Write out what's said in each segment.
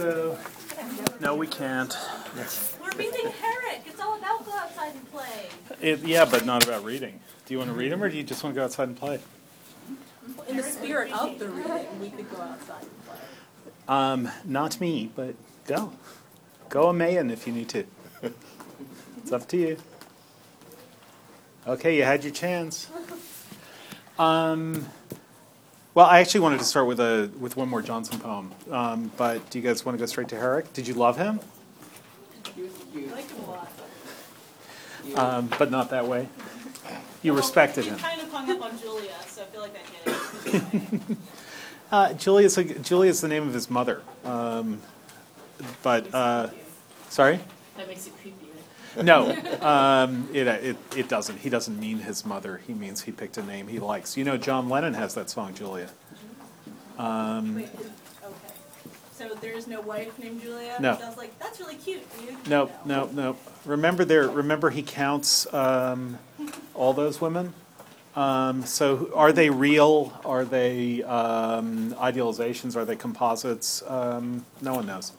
Hello. No, we can't. We're reading Herrick. It's all about go outside and play. It, yeah, but not about reading. Do you want to read them, or do you just want to go outside and play? In the spirit of the reading, we could go outside and play. Um, not me, but go. Go a Maying if you need to. it's up to you. Okay, you had your chance. Um, well, I actually wanted to start with a with one more Jonson poem, um, but do you guys want to go straight to Herrick? Did you love him? I like him a lot. Um, but not that way. You respected him. kind of hung up on Julia, so I feel like that hit it. Uh, Julia's Julia's the name of his mother. Um, but uh, sorry. That makes it creepy? No, um, it, it, it doesn't. He doesn't mean his mother. He means he picked a name he likes. You know, John Lennon has that song, Julia. Um, Wait, okay. So there is no wife named Julia? No. So I was like, that's really cute. No, no, no. Remember there. Remember he counts um, all those women. Um, so are they real? Are they um, idealizations? Are they composites? Um, no one knows.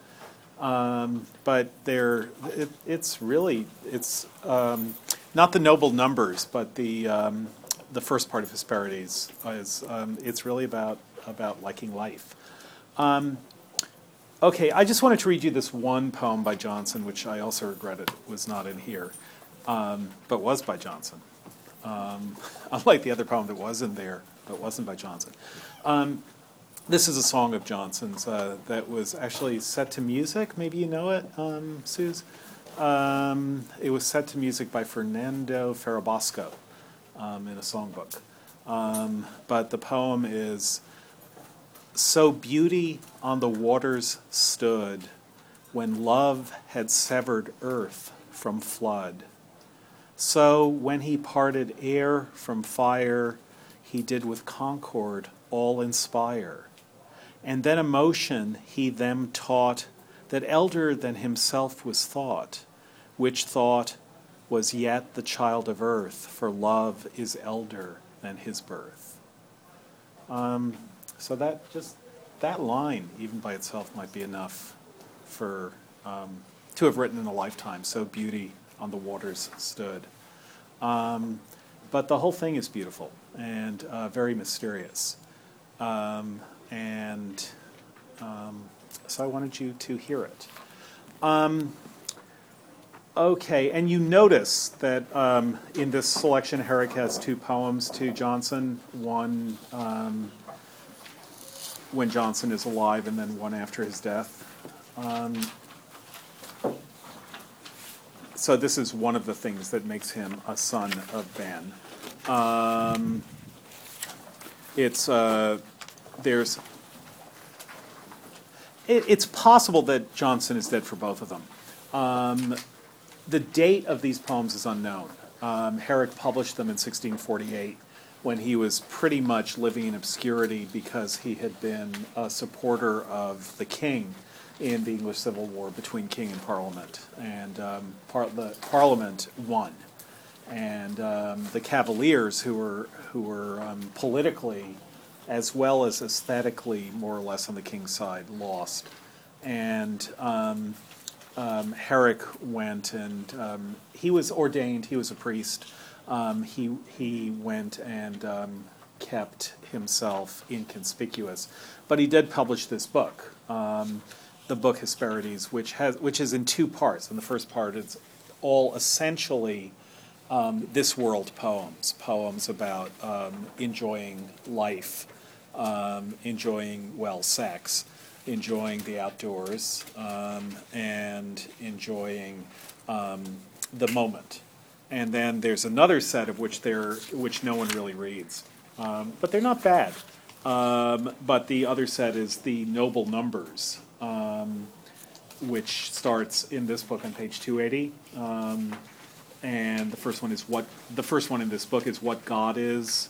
Um, but they're it, it's really it's um, not the noble numbers, but the um, the first part of Hesperides is um, it's really about about liking life. Um, okay, I just wanted to read you this one poem by Jonson, which I also regretted was not in here, um, but was by Jonson. Unlike the other poem that was in there, but wasn't by Jonson. This is a song of Jonson's uh, that was actually set to music. Maybe you know it, um, Suze. Um, it was set to music by Fernando Ferrabosco um, in a songbook. Um, but the poem is So beauty on the waters stood when love had severed earth from flood. So when he parted air from fire, he did with concord all inspire. And then emotion he them taught that elder than himself was thought, which thought was yet the child of earth, for love is elder than his birth. Um, so that just that line, even by itself, might be enough for um, to have written in a lifetime. So beauty on the waters stood. Um, but the whole thing is beautiful and uh, very mysterious. Um, and um, so I wanted you to hear it. Um, okay, and you notice that um, in this selection, Herrick has two poems to Jonson one um, when Jonson is alive, and then one after his death. Um, so this is one of the things that makes him a son of Ben. Um, it's uh, there's it, it's possible that Jonson is dead for both of them. Um, the date of these poems is unknown. Um, Herrick published them in 1648 when he was pretty much living in obscurity because he had been a supporter of the king in the English Civil War between king and parliament. And um, par- the parliament won. And um, the Cavaliers, who were, who were um, politically as well as aesthetically more or less on the king's side, lost. And um, um, Herrick went and um, he was ordained, he was a priest. Um, he, he went and um, kept himself inconspicuous. But he did publish this book, um, the book Hesperides, which, has, which is in two parts. And the first part is all essentially um, this world poems, poems about um, enjoying life, um, enjoying, well, sex, enjoying the outdoors, um, and enjoying um, the moment. And then there's another set of which there, which no one really reads, um, but they're not bad. But the other set is the noble numbers, um, which starts in this book on page 280. And the first one is what the first one in this book is what God is.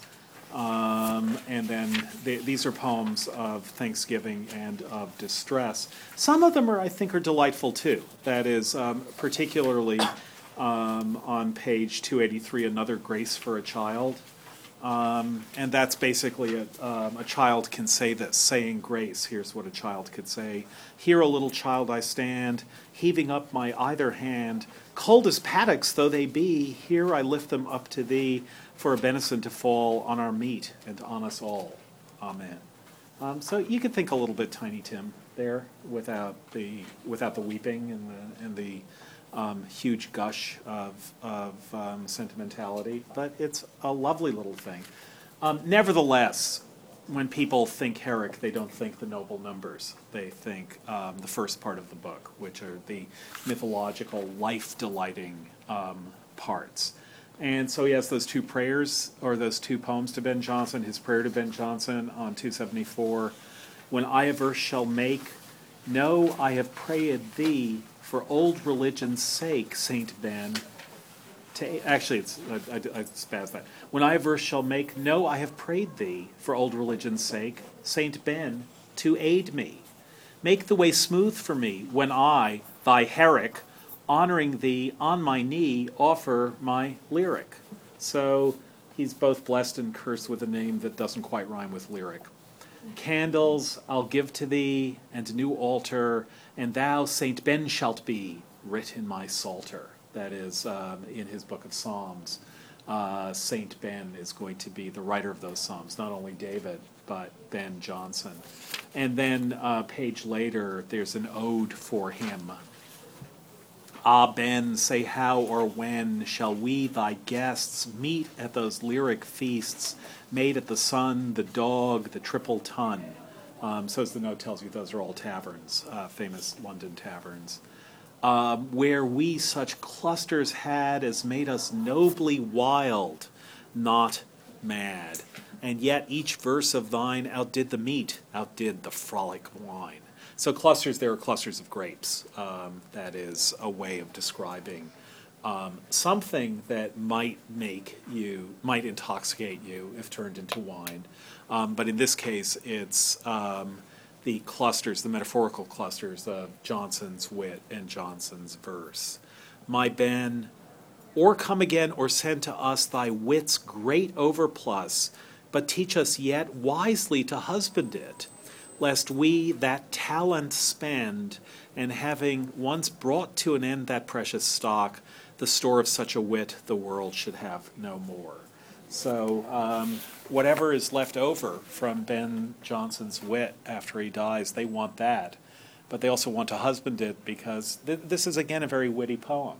Um, and then they, these are poems of thanksgiving and of distress. Some of them are, I think, are delightful too. That is um, particularly um, on page 283, another grace for a child. Um, and that's basically a, um, a child can say this, saying grace. Here's what a child could say Here, a little child, I stand, heaving up my either hand. Cold as paddocks though they be, here I lift them up to thee, for a benison to fall on our meat and on us all. Amen. Um, so you could think a little bit Tiny Tim there without the without the weeping and the and the um, huge gush of of um, sentimentality, but it's a lovely little thing. Um, nevertheless, when people think Herrick, they don't think the noble numbers. They think um, the first part of the book, which are the mythological, life delighting um, parts. And so he has those two prayers, or those two poems to Ben Jonson, his prayer to Ben Jonson on 274. When I a verse shall make, know I have prayed thee for old religion's sake, Saint Ben. To, actually, it's I, I, I spaz that. When I verse shall make, know I have prayed thee for old religion's sake, Saint Ben, to aid me. Make the way smooth for me when I, thy Herrick, honoring thee on my knee, offer my lyric. So he's both blessed and cursed with a name that doesn't quite rhyme with lyric. Candles I'll give to thee, and new altar, and thou, Saint Ben, shalt be writ in my psalter. That is um, in his book of Psalms. Uh, Saint Ben is going to be the writer of those psalms, not only David, but Ben Jonson. And then a page later, there's an ode for him Ah, Ben, say how or when shall we, thy guests, meet at those lyric feasts made at the sun, the dog, the triple tun? Um, so, as the note tells you, those are all taverns, uh, famous London taverns, um, where we such clusters had as made us nobly wild, not mad. And yet each verse of thine outdid the meat, outdid the frolic wine. So clusters, there are clusters of grapes. Um, that is a way of describing um, something that might make you, might intoxicate you if turned into wine. Um, but in this case, it's um, the clusters, the metaphorical clusters of Jonson's wit and Jonson's verse. My Ben, or come again, or send to us thy wit's great overplus, but teach us yet wisely to husband it lest we that talent spend, and having once brought to an end that precious stock, the store of such a wit the world should have no more. So, um, whatever is left over from Ben Jonson's wit after he dies, they want that. But they also want to husband it because th- this is, again, a very witty poem.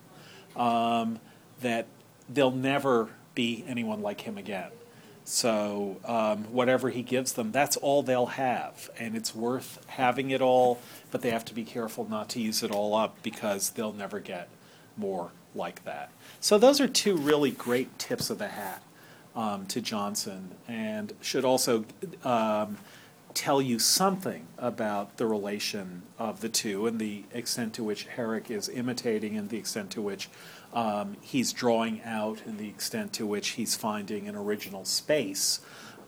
Um, that there'll never be anyone like him again. So um, whatever he gives them, that's all they'll have, and it's worth having it all. But they have to be careful not to use it all up because they'll never get more like that. So those are two really great tips of the hat um, to Jonson and should also um, tell you something about the relation of the two and the extent to which Herrick is imitating and the extent to which um, he's drawing out and the extent to which he's finding an original space,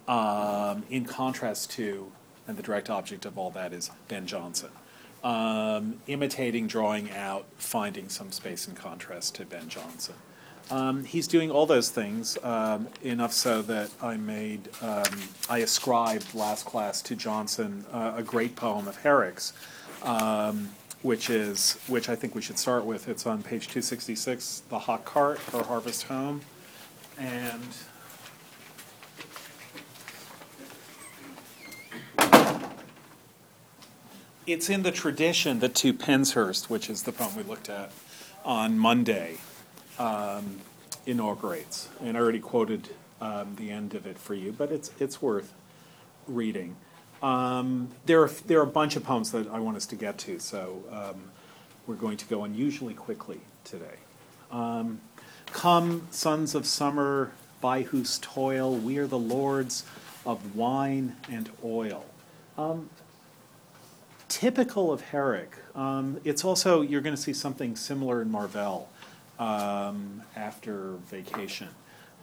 um, in contrast to, and the direct object of all that is Ben Jonson. Um, imitating, drawing out, finding some space in contrast to Ben Jonson. Um, he's doing all those things um, enough so that I made, um, I ascribed last class to Jonson uh, a great poem of Herrick's. Um, which is which I think we should start with. It's on page 266, the Hock Cart or harvest home, and it's in the tradition that to Penshurst, which is the poem we looked at on Monday, um, inaugurates. And I already quoted um, the end of it for you, but it's it's worth reading. Um, there, are, there are a bunch of poems that I want us to get to, so um, we're going to go unusually quickly today. Um, Come, sons of summer, by whose toil we are the lords of wine and oil. Um, typical of Herrick. Um, it's also, you're going to see something similar in Marvell um, after vacation.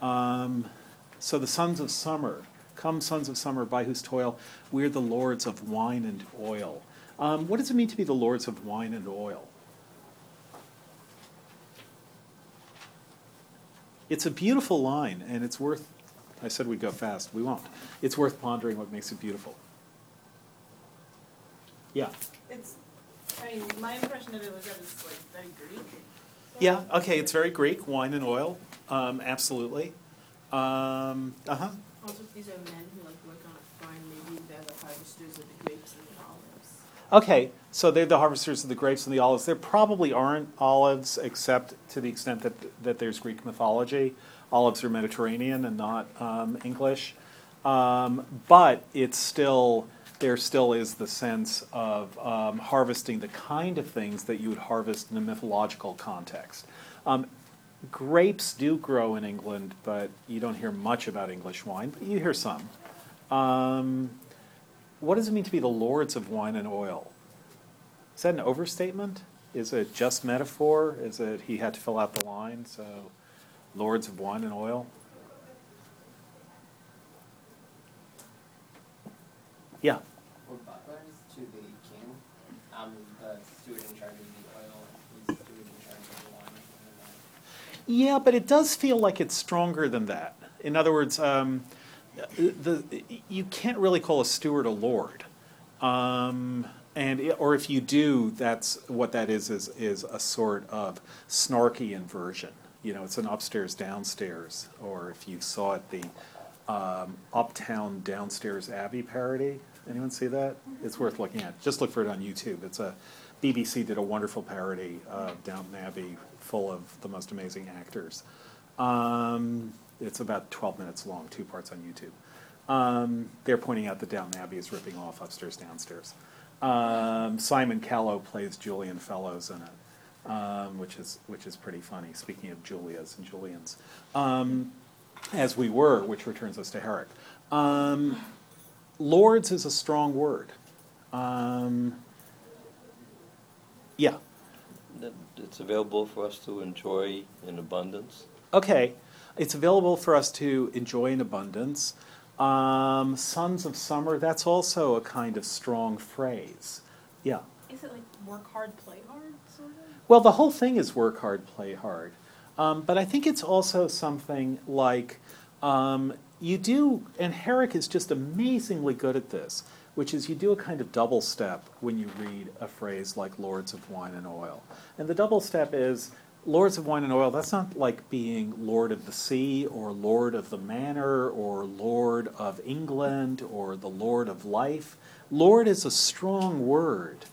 so the sons of summer Come, sons of summer, by whose toil we're the lords of wine and oil. Um, what does it mean to be the lords of wine and oil? It's a beautiful line, and it's worth I said we'd go fast. We won't. It's worth pondering what makes it beautiful. Yeah. It's, I mean, my impression of it was that it's like very Greek. Yeah, okay, it's very Greek, wine and oil, um, absolutely. Um, uh-huh. Also, these are men who like work on a farm, maybe they're the harvesters of the grapes and the olives. Okay, so they're the harvesters of the grapes and the olives. There probably aren't olives, except to the extent that, that there's Greek mythology. Olives are Mediterranean and not um, English. Um, but it's still, there still is the sense of um, harvesting the kind of things that you would harvest in a mythological context. Um, grapes do grow in England, but you don't hear much about English wine, but you hear some. Um, what does it mean to be the lords of wine and oil? Is that an overstatement? Is it just metaphor? Is it he had to fill out the line, so lords of wine and oil? Yeah. Were butlers to the king? Um, the steward in charge of the oil, he's the steward in charge of the wine. or something Yeah, but it does feel like it's stronger than that. In other words, um, the, you can't really call a steward a lord. Um, and i- or if you do, that's what that is is is a sort of snarky inversion. You know, it's an upstairs downstairs. Or if you saw it, the um, uptown downstairs Abbey parody. Anyone see that? It's worth looking at. Just look for it on YouTube. It's a BBC did a wonderful parody of Downton Abbey, full of the most amazing actors. Um, it's about 12 minutes long, two parts on YouTube. Um, they're pointing out that Downton Abbey is ripping off upstairs, downstairs. Um, Simon Callow plays Julian Fellowes in it, um, which is which is pretty funny. Speaking of Julias and Julians, um, as we were, which returns us to Herrick. Um, Lords is a strong word. Yeah. That it's available for us to enjoy in abundance. Okay, it's available for us to enjoy in abundance. Um, sons of summer, that's also a kind of strong phrase. Yeah. Is it like work hard, play hard, sort of? Well, the whole thing is work hard, play hard. Um, but I think it's also something like um, you do, and Herrick is just amazingly good at this, which is you do a kind of double step when you read a phrase like Lords of Wine and Oil. And the double step is Lords of Wine and Oil, that's not like being Lord of the Sea or Lord of the Manor or Lord of England or the Lord of Life. Lord is a strong word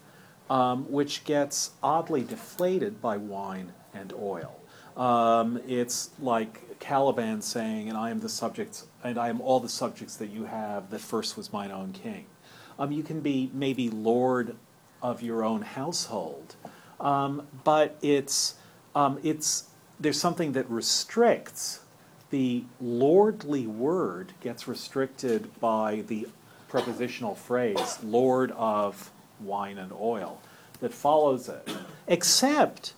um, which gets oddly deflated by wine and oil. Um, it's like Caliban saying, "And I am the subjects, and I am all the subjects that you have. That first was mine own king." Um, you can be maybe lord of your own household, um, but it's um, it's there's something that restricts the lordly word gets restricted by the prepositional phrase "lord of wine and oil" that follows it, except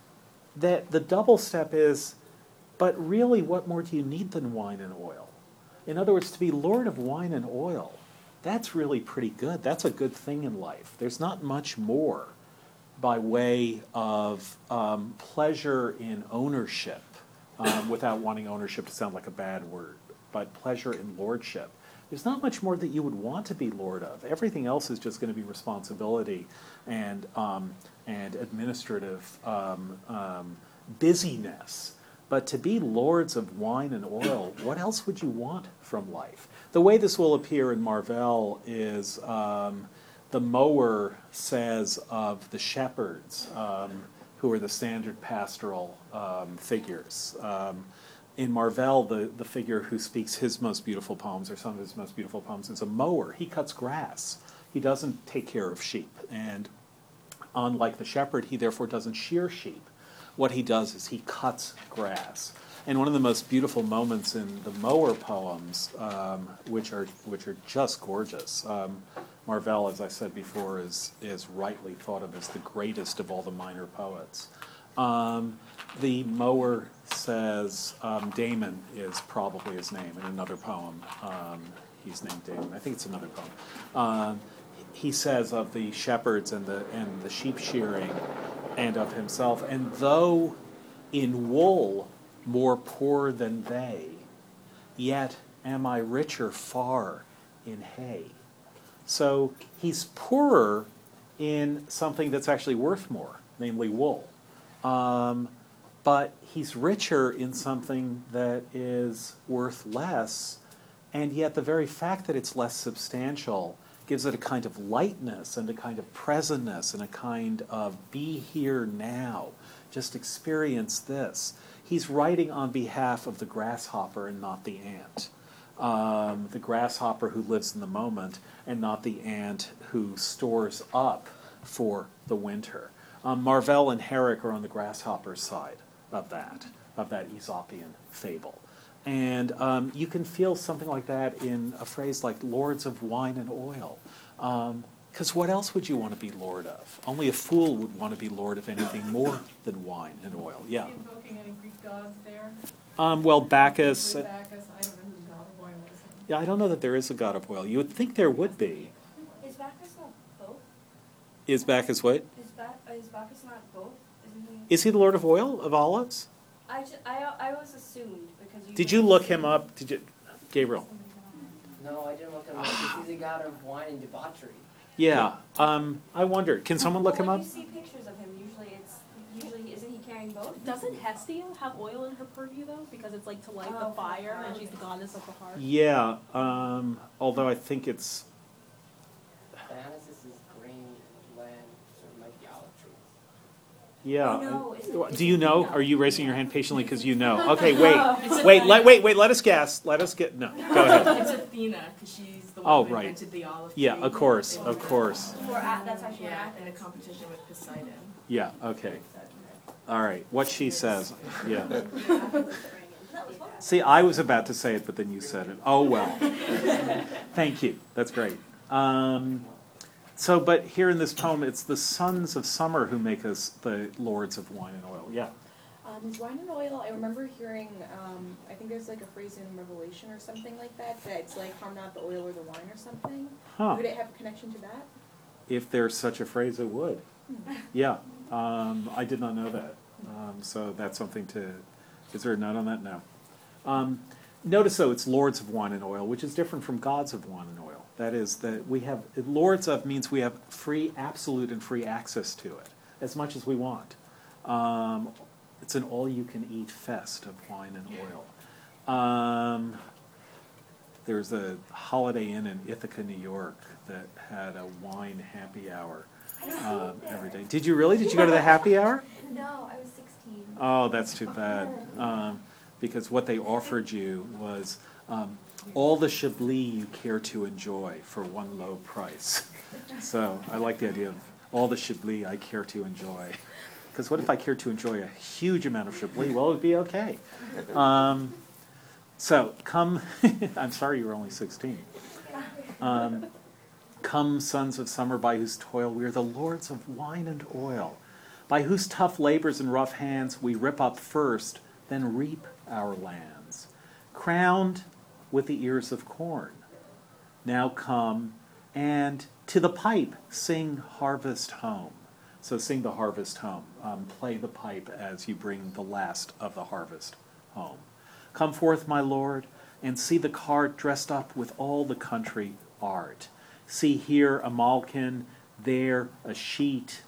that the double step is, but really, what more do you need than wine and oil? In other words, to be lord of wine and oil, that's really pretty good. That's a good thing in life. There's not much more by way of um, pleasure in ownership, um, without wanting ownership to sound like a bad word, but pleasure in lordship. There's not much more that you would want to be lord of. Everything else is just going to be responsibility and um, and administrative um, um, busyness. But to be lords of wine and oil, what else would you want from life? The way this will appear in Marvell is um, the mower says of the shepherds, um, who are the standard pastoral um, figures. Um, in Marvell, the, the figure who speaks his most beautiful poems, or some of his most beautiful poems, is a mower. He cuts grass. He doesn't take care of sheep. And unlike the shepherd, he therefore doesn't shear sheep. What he does is he cuts grass. And one of the most beautiful moments in the mower poems, um, which are which are just gorgeous. Um, Marvell, as I said before, is is rightly thought of as the greatest of all the minor poets. Um, the mower says um, Damon is probably his name in another poem. Um, he's named Damon. I think it's another poem. Um, he says of the shepherds and the and the sheep shearing, and of himself, and though in wool more poor than they, yet am I richer far in hay. So he's poorer in something that's actually worth more, namely wool. Um, but he's richer in something that is worth less, and yet the very fact that it's less substantial gives it a kind of lightness and a kind of presentness and a kind of be here now, just experience this. He's writing on behalf of the grasshopper and not the ant. Um, the grasshopper who lives in the moment and not the ant who stores up for the winter. Um, Marvell and Herrick are on the grasshopper's side of that, of that Aesopian fable. And um, you can feel something like that in a phrase like lords of wine and oil. Because what else would you want to be lord of? Only a fool would want to be lord of anything more than wine and oil. Yeah. Invoking any Greek gods there? Um, well, Bacchus. Bacchus, I don't know who god of wine was. Yeah, I don't know that there is a god of oil. You would think there would be. Is Bacchus not both? Is Bacchus what? Is, ba- is Bacchus not both? Isn't he? Is he the lord of oil, of olives? I, ju- I, I was assumed because you. Did you look him up? Did you, Gabriel? No, I didn't look him up. He's a god of wine and debauchery. Yeah. Um, I wonder. Can someone look But him when up? you see pictures of him, usually it's usually isn't he carrying both? Doesn't Hestia have oil in her purview though? Because it's like to light Oh, the for the fire, and she's the goddess of the hearth. Yeah. Um, although I think it's Dionysus is green land, sort of like the olive trees. yeah. Oh, no, it's- Do you know? Are you raising your hand patiently because you know? Okay. Wait. Wait. Let wait. Wait. Let us guess. Let us get. No. Go ahead. It's Athena, because she's the Oh, one who right. invented the olive Yeah. tree. Of course. in Of the- course. For a- that's actually Yeah, in a competition with Poseidon. Yeah. Okay. All right. What she says. Yeah. That was fun. See, I was about to say it, but then you said it. Oh, well. Thank you. That's great. Um, so, but here in this poem, it's the sons of summer who make us the lords of wine and oil. Yeah. Um, wine and oil, I remember hearing, um, I think there's like a phrase in Revelation or something like that, that it's like harm not the oil or the wine or something. Huh. Would it have a connection to that? If there's such a phrase, it would. Yeah. Um, I did not know that. Um, so that's something to. Is there a note on that? No. Um, notice though, it's lords of wine and oil, which is different from gods of wine and oil. That is that we have lords of means we have free, absolute, and free access to it as much as we want. Um, it's an all-you-can-eat fest of wine and oil. Um, there's a Holiday Inn in Ithaca, New York, that had a wine happy hour um, every day. Did you really? Did you go to the happy hour? No, I was sixteen. Oh, that's too bad. Um, because what they offered you was um, all the Chablis you care to enjoy for one low price. So I like the idea of all the Chablis I care to enjoy. Because what if I care to enjoy a huge amount of Chablis? Well, it would be okay. Um, so come, I'm sorry you were only 16. Um, Come, sons of summer, by whose toil we are the lords of wine and oil, by whose tough labors and rough hands we rip up first, then reap our lands, crowned with the ears of corn. Now come and to the pipe sing harvest home. So sing the harvest home. Um, play the pipe as you bring the last of the harvest home. Come forth, my lord, and see the cart dressed up with all the country art. See here a malkin, there a sheet,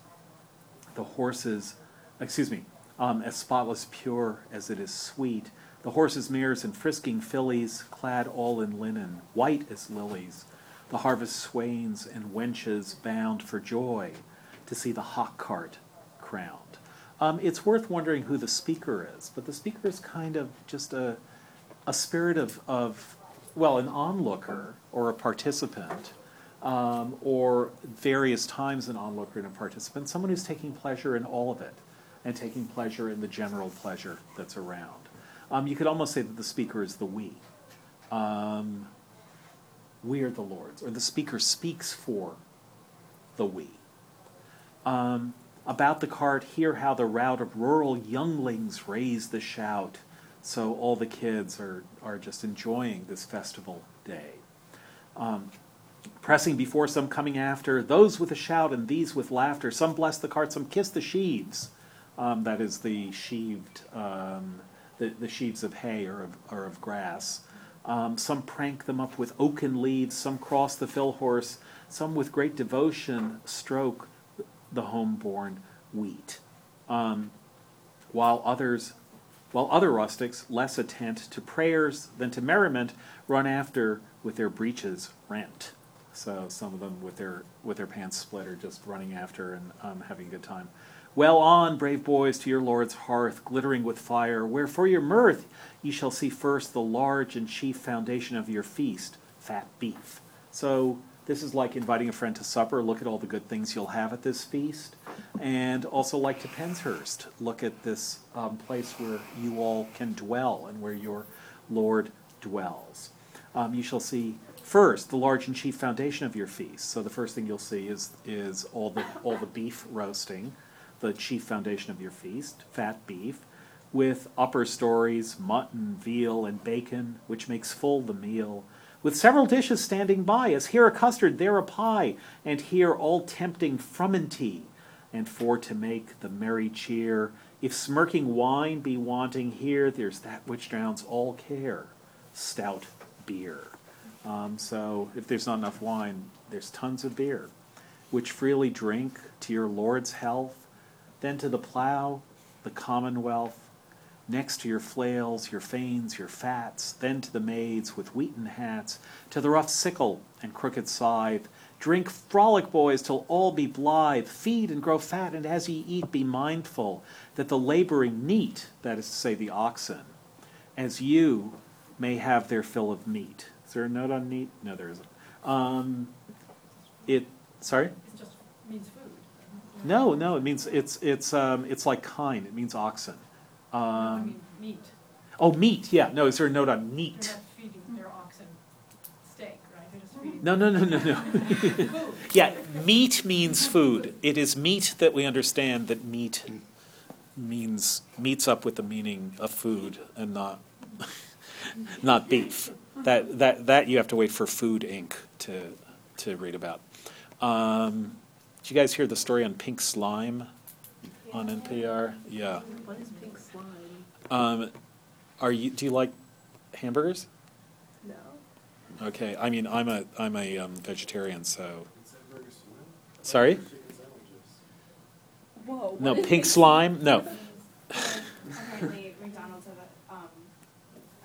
the horses, excuse me, um, as spotless pure as it is sweet. The horses, mares, and frisking fillies, clad all in linen, white as lilies. The harvest swains and wenches bound for joy to see the hock cart crowned. Um, it's worth wondering who the speaker is, but the speaker is kind of just a, a spirit of, of, well, an onlooker or a participant, um, or various times an onlooker and a participant, someone who's taking pleasure in all of it and taking pleasure in the general pleasure that's around. Um, you could almost say that the speaker is the we. Um, we are the Lord's, or the speaker speaks for the we. Um, about the cart, hear how the rout of rural younglings raise the shout. So all the kids are, are just enjoying this festival day. Um, pressing before, some coming after, those with a shout and these with laughter. Some bless the cart, some kiss the sheaves. Um, that is the sheaved, um, the, the sheaves of hay or of, or of grass. Um, some prank them up with oaken leaves, some cross the fill horse, some with great devotion stroke the home-born wheat. Um, while others, while other rustics, less attent to prayers than to merriment, run after with their breeches rent. So some of them with their with their pants split are just running after and um, having a good time. Well on, brave boys, to your lord's hearth, glittering with fire, where for your mirth ye shall see first the large and chief foundation of your feast, fat beef. So this is like inviting a friend to supper. Look at all the good things you'll have at this feast. And also like to Penshurst, look at this um, place where you all can dwell and where your Lord dwells. Um, you shall see first the large and chief foundation of your feast. So the first thing you'll see is is all the all the beef roasting, the chief foundation of your feast, fat beef, with upper stories, mutton, veal, and bacon, which makes full the meal, with several dishes standing by, as here a custard, there a pie, and here all tempting frumenty, and for to make the merry cheer, if smirking wine be wanting here, there's that which drowns all care, stout beer. Um, so if there's not enough wine, there's tons of beer, which freely drink to your Lord's health, then to the plough, the commonwealth, next to your flails, your fanes, your fats, then to the maids with wheaten hats, to the rough sickle and crooked scythe. Drink, frolic, boys, till all be blithe. Feed and grow fat, and as ye eat, be mindful that the laboring neat, that is to say, the oxen, as you may have their fill of meat. Is there a note on neat? No, there isn't. Um, it. Sorry. It just means food. No, no. It means it's it's um, it's like kine. It means oxen. No, I Um, mean, meat. oh, meat. Yeah. No, is there a note on meat? They're neat? not feeding their oxen steak, right? They're just feeding. No, no, no, no, no. Food. yeah, meat means food. It is meat that we understand that meat means meets up with the meaning of food and not not beef. That that that you have to wait for Food Inc. to to read about. Um, did you guys hear the story on pink slime on NPR? Yeah. What is pink slime? Um, are you? Do you like hamburgers? No. Okay. I mean, I'm a I'm a um, vegetarian, so. Sorry. Whoa. No, what is pink slime. No. Apparently McDonald's have a, um,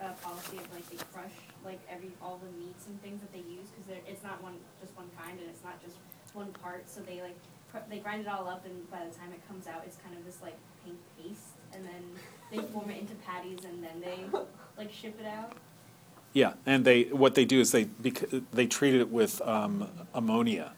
a policy of like they crush like every, all the meats and things that they use, cause they're, it's not one, just one kind and it's not just one part, so they like, cr- they grind it all up and by the time it comes out, it's kind of this like pink paste, and then they form it into patties and then they like ship it out. Yeah, and they what they do is they bec- they treat it with um, ammonia,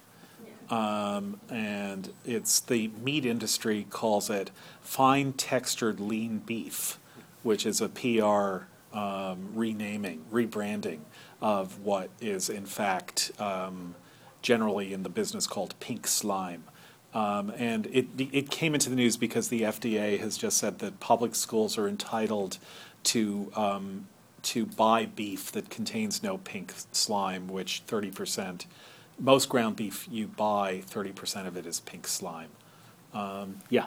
um, and it's the meat industry calls it fine textured lean beef, which is a PR um, renaming, rebranding of what is in fact um, generally in the business called pink slime. Um, and it it came into the news because the FDA has just said that public schools are entitled to um, to buy beef that contains no pink slime, which thirty percent, most ground beef you buy, thirty percent of it is pink slime. Um, yeah.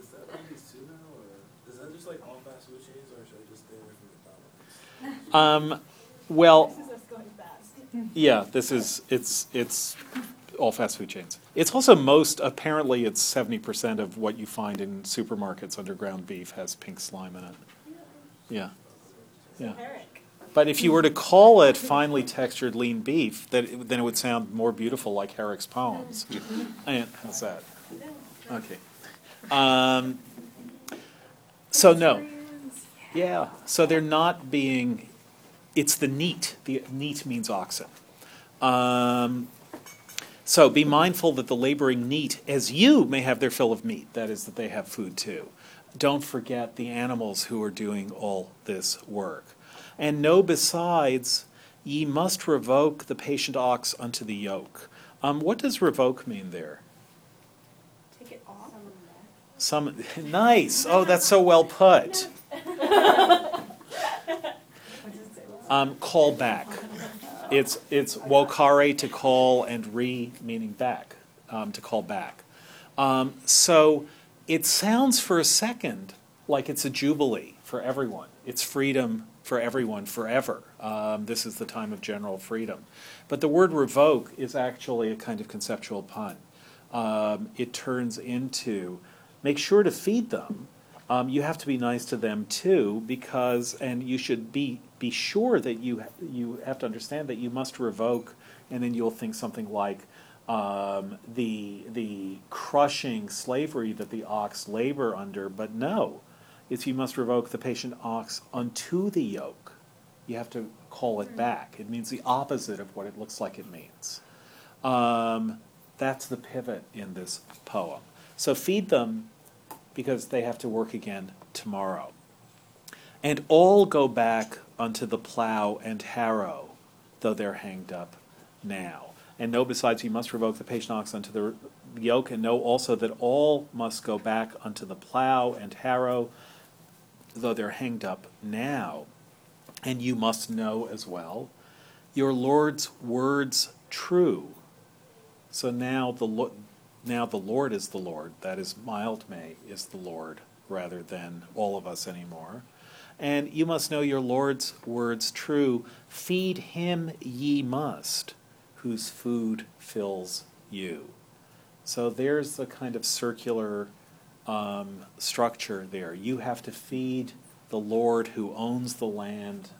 Is that released too or is that just like all fast food chains, or should I just stay away from McDonald's? Um, well, This is us going fast. yeah, this is it's it's all fast food chains. It's also most apparently it's seventy percent of what you find in supermarkets under ground beef has pink slime in it. Yeah. Yeah. But if you were to call it finely textured lean beef, that then it would sound more beautiful like Herrick's poems. And how's that? Okay. Um, so no. Yeah. So they're not being. It's the neat. The neat means oxen. Um, so be mindful that the laboring neat, as you may have their fill of meat, that is, that they have food too. Don't forget the animals who are doing all this work. And know besides, ye must revoke the patient ox unto the yoke. Um, what does revoke mean there? Take it off. Some nice. Oh, that's so well put. Um, call back. It's it's vocare to call and re meaning back, um, to call back. Um, so it sounds for a second like it's a jubilee for everyone. It's freedom for everyone forever. Um, this is the time of general freedom. But the word revoke is actually a kind of conceptual pun. Um, it turns into make sure to feed them. Um, you have to be nice to them too, because and you should be be sure that you you have to understand that you must revoke, and then you'll think something like um, the the crushing slavery that the ox labor under. But no, it's you must revoke the patient ox unto the yoke. You have to call it back. It means the opposite of what it looks like it means. Um, that's the pivot in this poem. So feed them because they have to work again tomorrow. And all go back unto the plow and harrow, though they're hanged up now. And know besides you must revoke the patient ox unto the yoke, and know also that all must go back unto the plow and harrow, though they're hanged up now. And you must know as well your Lord's words true. So now the Lo- now the Lord is the Lord. That is Mildmay is the Lord rather than all of us anymore. And you must know your Lord's words true. Feed him ye must, whose food fills you. So there's the kind of circular um, structure there. You have to feed the Lord who owns the land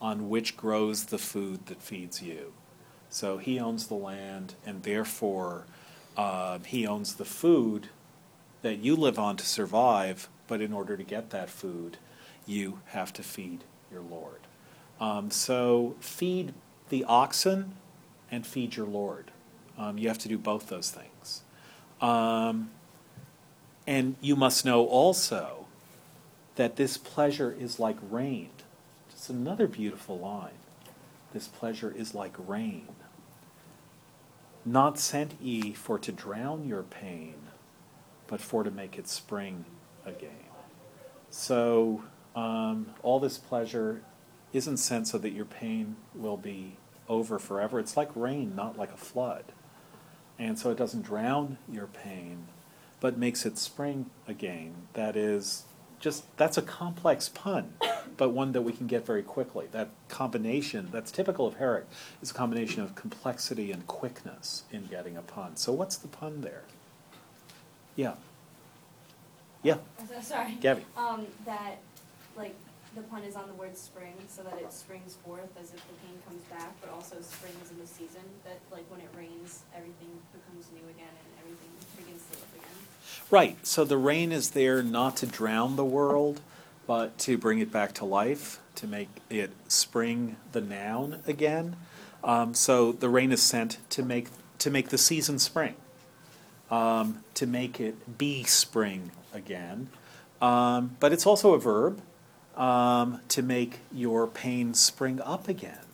on which grows the food that feeds you. So he owns the land, and therefore uh, he owns the food that you live on to survive. But in order to get that food, you have to feed your Lord. Um, so feed the oxen and feed your Lord. Um, you have to do both those things. Um, and you must know also that this pleasure is like rain. Just another beautiful line. This pleasure is like rain. Not sent ye for to drown your pain, but for to make it spring again. So, um, all this pleasure isn't sent so that your pain will be over forever. It's like rain, not like a flood. And so it doesn't drown your pain, but makes it spring again. That is just, that's a complex pun, but one that we can get very quickly. That combination, that's typical of Herrick, is a combination of complexity and quickness in getting a pun. So what's the pun there? Yeah. Yeah, So- Sorry. Gabby. Um, that, like, the pun is on the word spring, so that it springs forth as if the pain comes back, but also springs in the season, that like when it rains, everything becomes new again and everything begins to live again. Right. So the rain is there not to drown the world, but to bring it back to life, to make it spring the noun again. Um, so the rain is sent to make to make the season spring, um, to make it be spring again. Um, but it's also a verb um, to make your pain spring up again,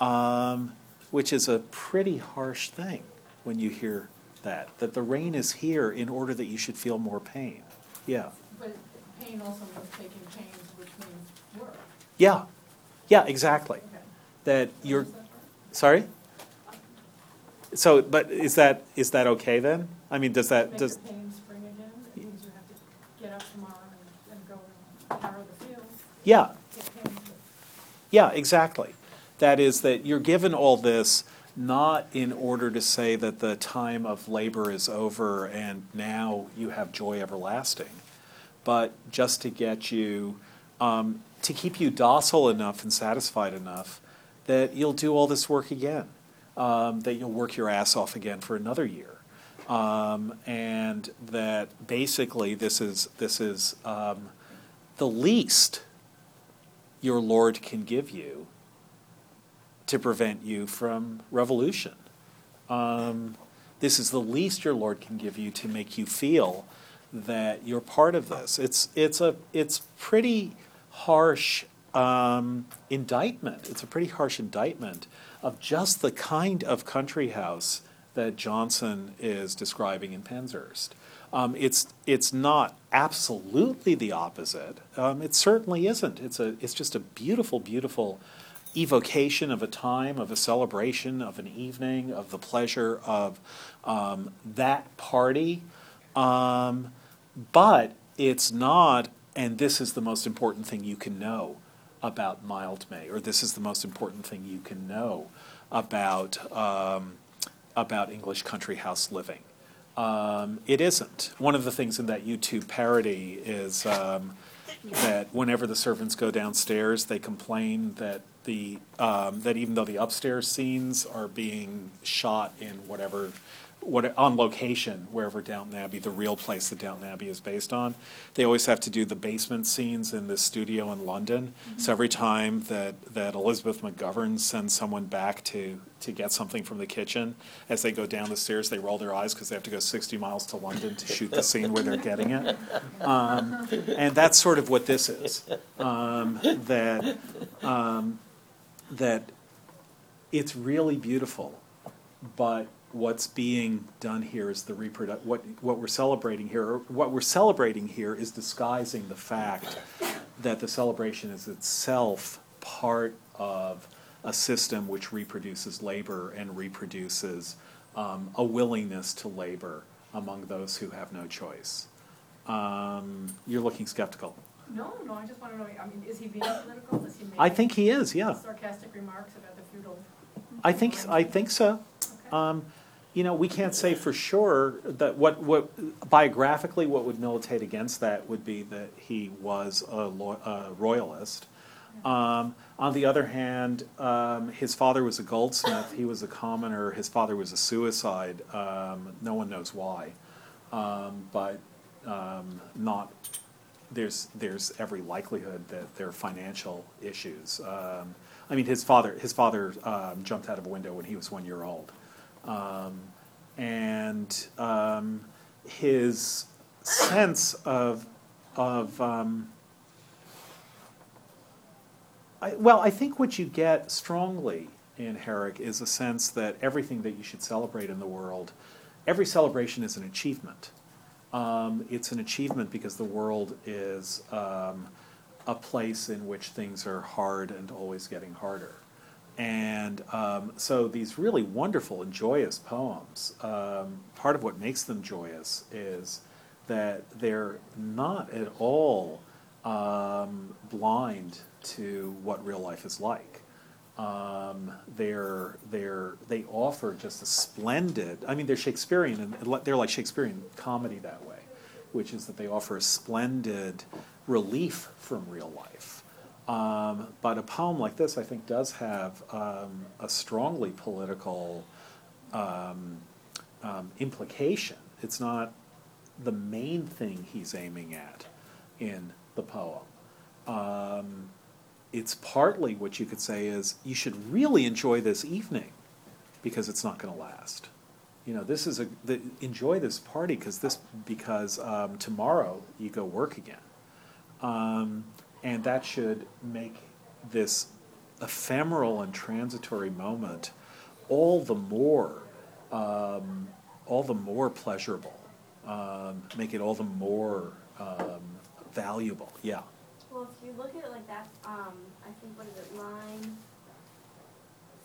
um, which is a pretty harsh thing when you hear that. That the rain is here in order that you should feel more pain. Yeah. But pain also means taking pains, which means work. Yeah. Yeah, exactly. Okay. That you're. That? Sorry? So, but is that is that okay then? I mean, does that does the pain spring again, it means you have to get up tomorrow and, and go and harrow the fields, yeah yeah exactly. That is that you're given all this not in order to say that the time of labor is over and now you have joy everlasting, but just to get you um, to keep you docile enough and satisfied enough that you'll do all this work again, um, that you'll work your ass off again for another year. um, and that basically this is this is um, the least your Lord can give you to prevent you from revolution. Um, this is the least your Lord can give you to make you feel that you're part of this. It's it's a it's pretty harsh um, indictment. It's a pretty harsh indictment of just the kind of country house that Jonson is describing in Penshurst. Um, it's it's not absolutely the opposite. Um, it certainly isn't. It's a it's just a beautiful, beautiful evocation of a time, of a celebration, of an evening, of the pleasure of um, that party. Um, but it's not, and this is the most important thing you can know. about Mildmay, or this is the most important thing you can know about um, about English country house living. Um, it isn't. One of the things in that YouTube parody is um, that whenever the servants go downstairs, they complain that the um, that even though the upstairs scenes are being shot in whatever what on location wherever Downton Abbey, the real place that Downton Abbey is based on, they always have to do the basement scenes in the studio in London. So every time that that Elizabeth McGovern sends someone back to to get something from the kitchen, as they go down the stairs, they roll their eyes because they have to go 60 miles to London to shoot the scene where they're getting it. Um, and that's sort of what this is. Um, that um, that it's really beautiful, but what's being done here is the reproduct. What what we're celebrating here, or what we're celebrating here, is disguising the fact that the celebration is itself part of a system which reproduces labor and reproduces um, a willingness to labor among those who have no choice. Um, you're looking skeptical. No, no, I just wanna know, I mean, is he being political? Is he making? I think he is. Yeah. Sarcastic remarks about the feudal? I think, I think so. Okay. Um, you know, we can't say for sure that what, what, biographically, what would militate against that would be that he was a lo- a royalist. Um, on the other hand, um, his father was a goldsmith, he was a commoner, his father was a suicide, um, no one knows why. Um, but, um, not, there's, there's every likelihood that there are financial issues. Um, I mean, his father, his father, um, jumped out of a window when he was one year old. Um, and, um, his sense of, of, um, I, well, I think what you get strongly in Herrick is a sense that everything that you should celebrate in the world, every celebration is an achievement. Um, it's an achievement because the world is um, a place in which things are hard and always getting harder. And um, so these really wonderful and joyous poems, um, part of what makes them joyous is that they're not at all um, blind to what real life is like. Um, they're, they're, they offer just a splendid, I mean, they're Shakespearean, and they're like Shakespearean comedy that way, which is that they offer a splendid relief from real life. Um, but a poem like this, I think, does have um, a strongly political um, um, implication. It's not the main thing he's aiming at in the poem. Um, it's partly what you could say is you should really enjoy this evening because it's not going to last. You know, this is a the, enjoy this party because this because um, tomorrow you go work again, and that should make this ephemeral and transitory moment all the more um, all the more pleasurable, um, make it all the more um, valuable. Yeah. Well, if you look at it like that, um, I think, what is it, line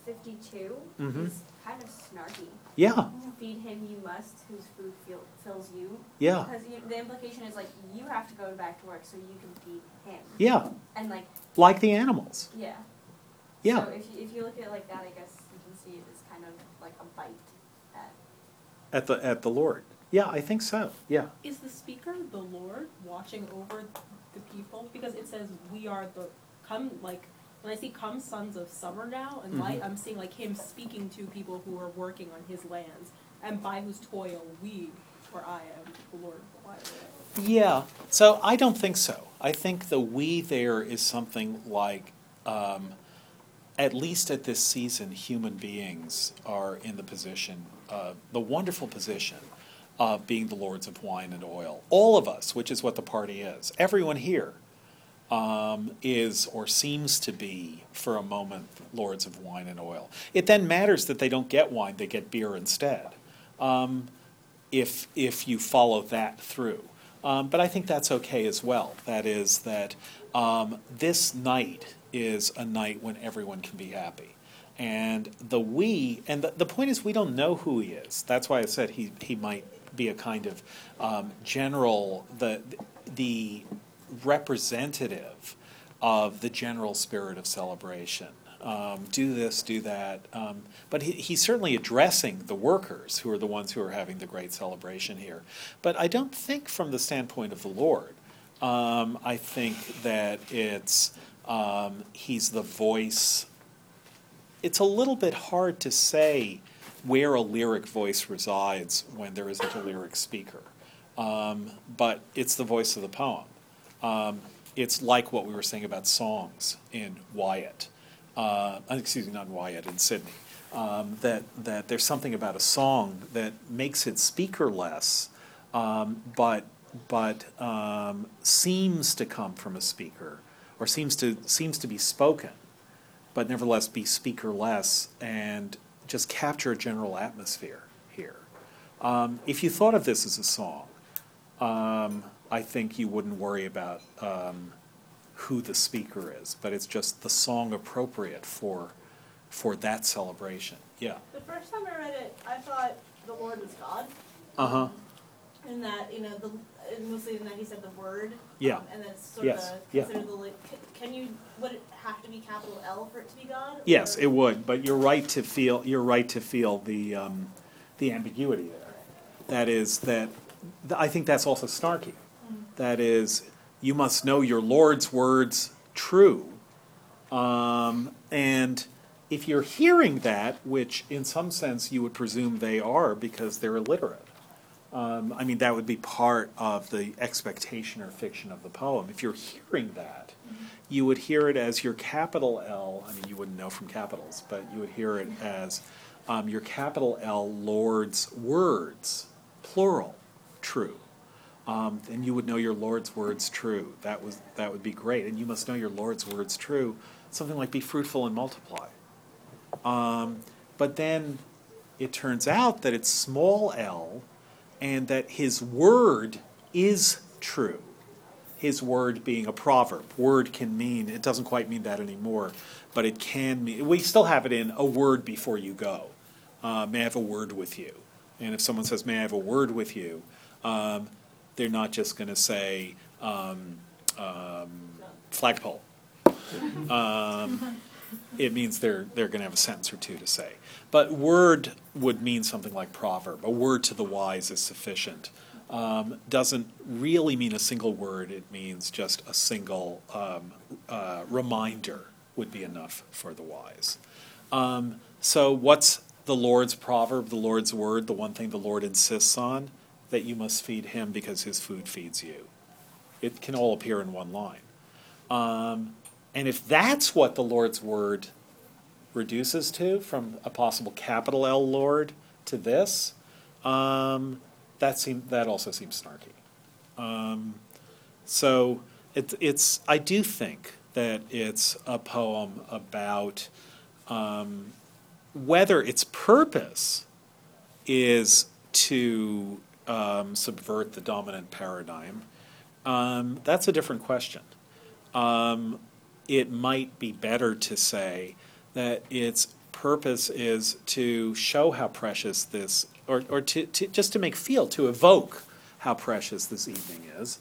fifty-two Mhm. is kind of snarky. Yeah. Feed him you must, whose food feel, fills you. Yeah. Because you, the implication is like, you have to go back to work so you can feed him. Yeah. And like, Like the animals. yeah. Yeah. So if you, if you look at it like that, I guess you can see it as kind of like a bite at, At the at the Lord. Yeah, I think so. Yeah. Is the speaker the Lord watching over the people? Because it says we are the come like when I see come sons of summer now and light, Mhm. I'm seeing like him speaking to people who are working on his lands and by whose toil we or I am the Lord quiet. Yeah. So I don't think so. I think the we there is something like, um, at least at this season, human beings are in the position, uh, the wonderful position of being the lords of wine and oil. All of us, which is what the party is. Everyone here um, is or seems to be, for a moment, lords of wine and oil. It then matters that they don't get wine; they get beer instead. Um, if if you follow that through. Um, but I think that's okay as well. That is that um, this night is a night when everyone can be happy. And the we, and the, the point is, we don't know who he is. That's why I said he, he might be a kind of um, general, the, the representative of the general spirit of celebration. Um, do this, do that. Um, but he, he's certainly addressing the workers who are the ones who are having the great celebration here. But I don't think from the standpoint of the Lord. Um, I think that it's um, he's the voice. It's a little bit hard to say where a lyric voice resides when there isn't a lyric speaker. Um, but it's the voice of the poem. Um, it's like what we were saying about songs in Wyatt. Uh, excuse me, not Wyatt, in Sidney. Um, that, that there's something about a song that makes it speakerless, um, but, but um, seems to come from a speaker, or seems to, seems to be spoken, but nevertheless be speakerless and just capture a general atmosphere here. Um, if you thought of this as a song, um, I think you wouldn't worry about um, who the speaker is, but it's just the song appropriate for for that celebration. Yeah. The first time I read it, I thought the Lord was God, Uh huh. and that you know the mostly in that he said the word. Yeah. Um, and then sort Yes, of yeah. considered the like. Can, you would it have to be capital L for it to be God? Yes, or- it would, but you're right to feel you're right to feel the um, the ambiguity there. That is that I think that's also snarky. That is, you must know your Lord's words true, um, and if you're hearing that, which in some sense you would presume they are because they're illiterate. Um, I mean, that would be part of the expectation or fiction of the poem. If you're hearing that, you would hear it as your capital L. I mean, you wouldn't know from capitals, but you would hear it as um, your capital L Lord's words, plural, true. Um, and you would know your Lord's words true. That was that would be great. And you must know your Lord's words true. Something like be fruitful and multiply. Um, but then it turns out that it's small l, and that his word is true. His word being a proverb. Word can mean, it doesn't quite mean that anymore, but it can mean, we still have it in a word before you go. Uh, may I have a word with you? And if someone says, may I have a word with you, um, they're not just going to say um, um, flagpole. Um, it means they're they're going to have a sentence or two to say. But word would mean something like proverb. A word to the wise is sufficient. Um, doesn't really mean a single word. It means just a single um, uh, reminder would be enough for the wise. Um, so, what's the Lord's proverb, the Lord's word, the one thing the Lord insists on? That you must feed him because his food feeds you. It can all appear in one line. Um, and if that's what the Lord's word reduces to, from a possible capital L Lord to this, um, that seem that also seems snarky. Um, so it, it's I do think that it's a poem about um, whether its purpose is to um, subvert the dominant paradigm. Um, that's a different question. Um, it might be better to say that its purpose is to show how precious this, or, or to, to just to make feel, to evoke how precious this evening is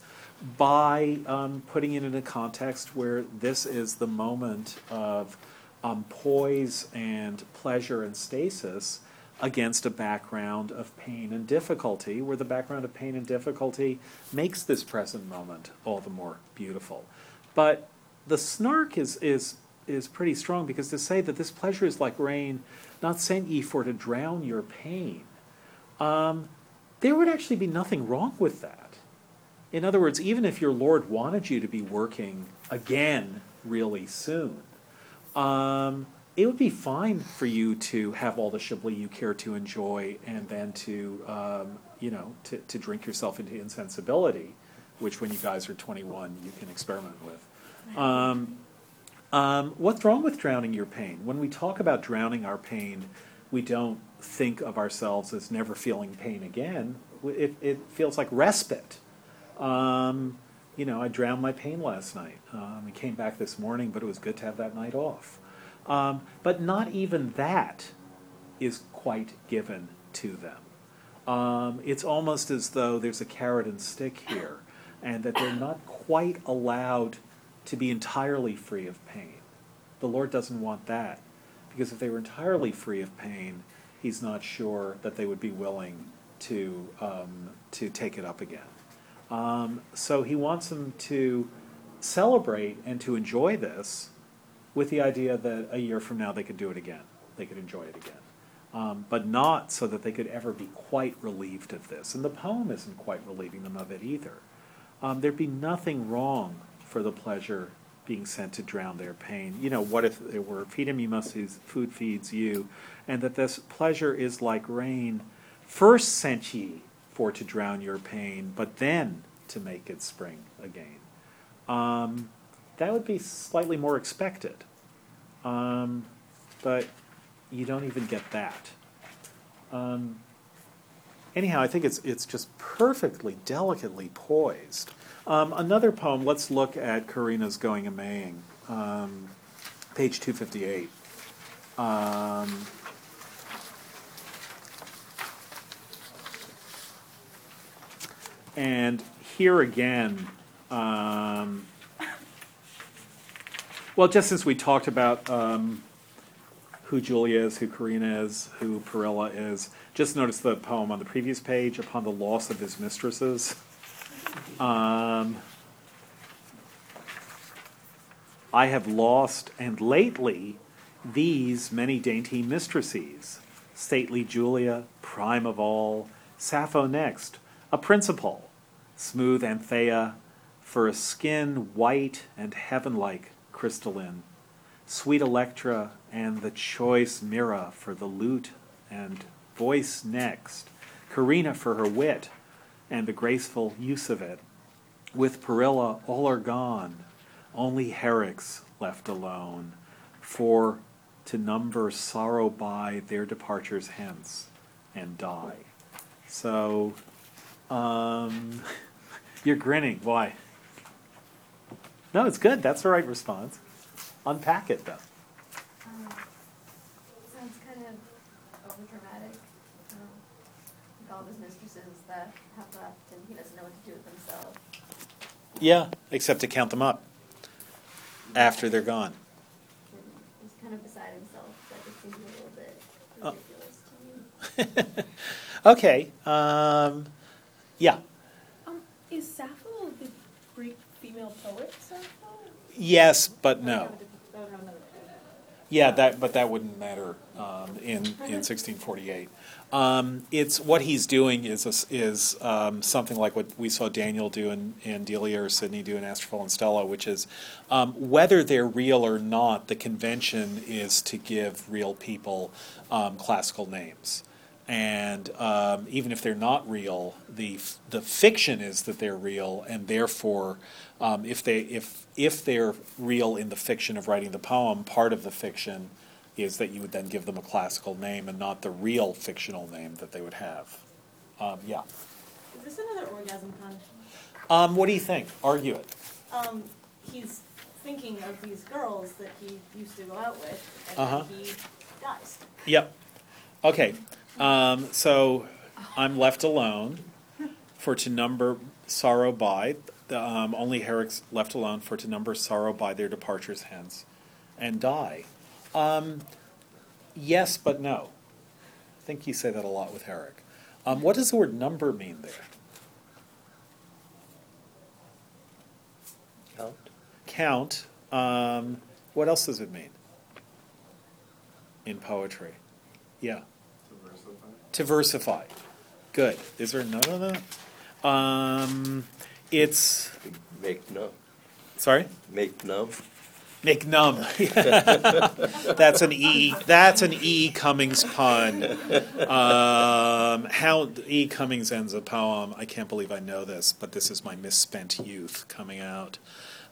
by um, putting it in a context where this is the moment of um, poise and pleasure and stasis against a background of pain and difficulty, where the background of pain and difficulty makes this present moment all the more beautiful. But the snark is, is, is pretty strong because to say that this pleasure is like rain, not sent ye for to drown your pain, um, there would actually be nothing wrong with that. In other words, even if your Lord wanted you to be working again really soon, um, it would be fine for you to have all the Chablis you care to enjoy and then to, um, you know, to, to drink yourself into insensibility, which when you guys are 21, you can experiment with. Um, um, what's wrong with drowning your pain? When we talk about drowning our pain, we don't think of ourselves as never feeling pain again. It, it feels like respite. Um, you know, I drowned my pain last night. Um, I came back this morning, but it was good to have that night off. Um, but not even that is quite given to them. Um, it's almost as though there's a carrot and stick here, and that they're not quite allowed to be entirely free of pain. The Lord doesn't want that. Because if they were entirely free of pain, He's not sure that they would be willing to, um, to take it up again. Um, so He wants them to celebrate and to enjoy this with the idea that a year from now they could do it again. They could enjoy it again. Um, but not so that they could ever be quite relieved of this. And the poem isn't quite relieving them of it either. Um, there'd be nothing wrong for the pleasure being sent to drown their pain. You know, what if it were, feed him, you must, his food feeds you, and that this pleasure is like rain, first sent ye for to drown your pain, but then to make it spring again. Um, that would be slightly more expected. Um, but you don't even get that. Um, anyhow, I think it's it's just perfectly delicately poised. Um, another poem. Let's look at Corinna's "Going a Maying," um, page two fifty eight. Um, and here again, um, well, just since we talked about um, who Julia is, who Corinna is, who Perilla is, just notice the poem on the previous page upon the loss of his mistresses. Um, I have lost, and lately, these many dainty mistresses. Stately Julia, prime of all, Sappho next, a principal, smooth Anthea, for a skin white and heaven-like crystalline, sweet Electra, and the choice Mira for the lute and voice next, Corinna for her wit and the graceful use of it. With Perilla all are gone, only Herrick's left alone, for to number sorrow by their departures hence and die. So, um, you're grinning. Why? No, it's good. That's the right response. Unpack it though. Um, sounds kind of overdramatic. Um, like all of his mistresses that have left, and he doesn't know what to do with himself. Yeah, except to count them up after they're gone. And he's kind of beside himself. That just seems a little bit Oh. ridiculous to me. okay. Um, yeah. Um, is Sappho the Greek female poet Sappho? Yes, but no. have a different- that would have another name. Yeah, that but that wouldn't matter um, in in 1648. Um, it's what he's doing is a is um, something like what we saw Daniel do in, in Delia or Sidney do in Astrophil and Stella, which is um, whether they're real or not. The convention is to give real people um, classical names. And um, even if they're not real, the f- the fiction is that they're real, and therefore, um, if they if if they're real in the fiction of writing the poem, part of the fiction is that you would then give them a classical name and not the real fictional name that they would have. Um, yeah. Is this another orgasm pun? Um, what do you think? Argue it. Um, he's thinking of these girls that he used to go out with, and Uh-huh. he dies. Yep. Okay. Um, so I'm left alone for to number sorrow by. The, um, only Herrick's left alone for to number sorrow by their departures hence, and die. Um, yes, but no. I think you say that a lot with Herrick. Um, what does the word number mean there? Count? Count. Um, what else does it mean in poetry? Yeah. To versify. Good. Is there none of that? Um, it's Make numb. sorry. Make numb. Make numb. that's an E. That's an E. Cummings pun. Um, how E. Cummings ends a poem. I can't believe I know this, but this is my misspent youth coming out.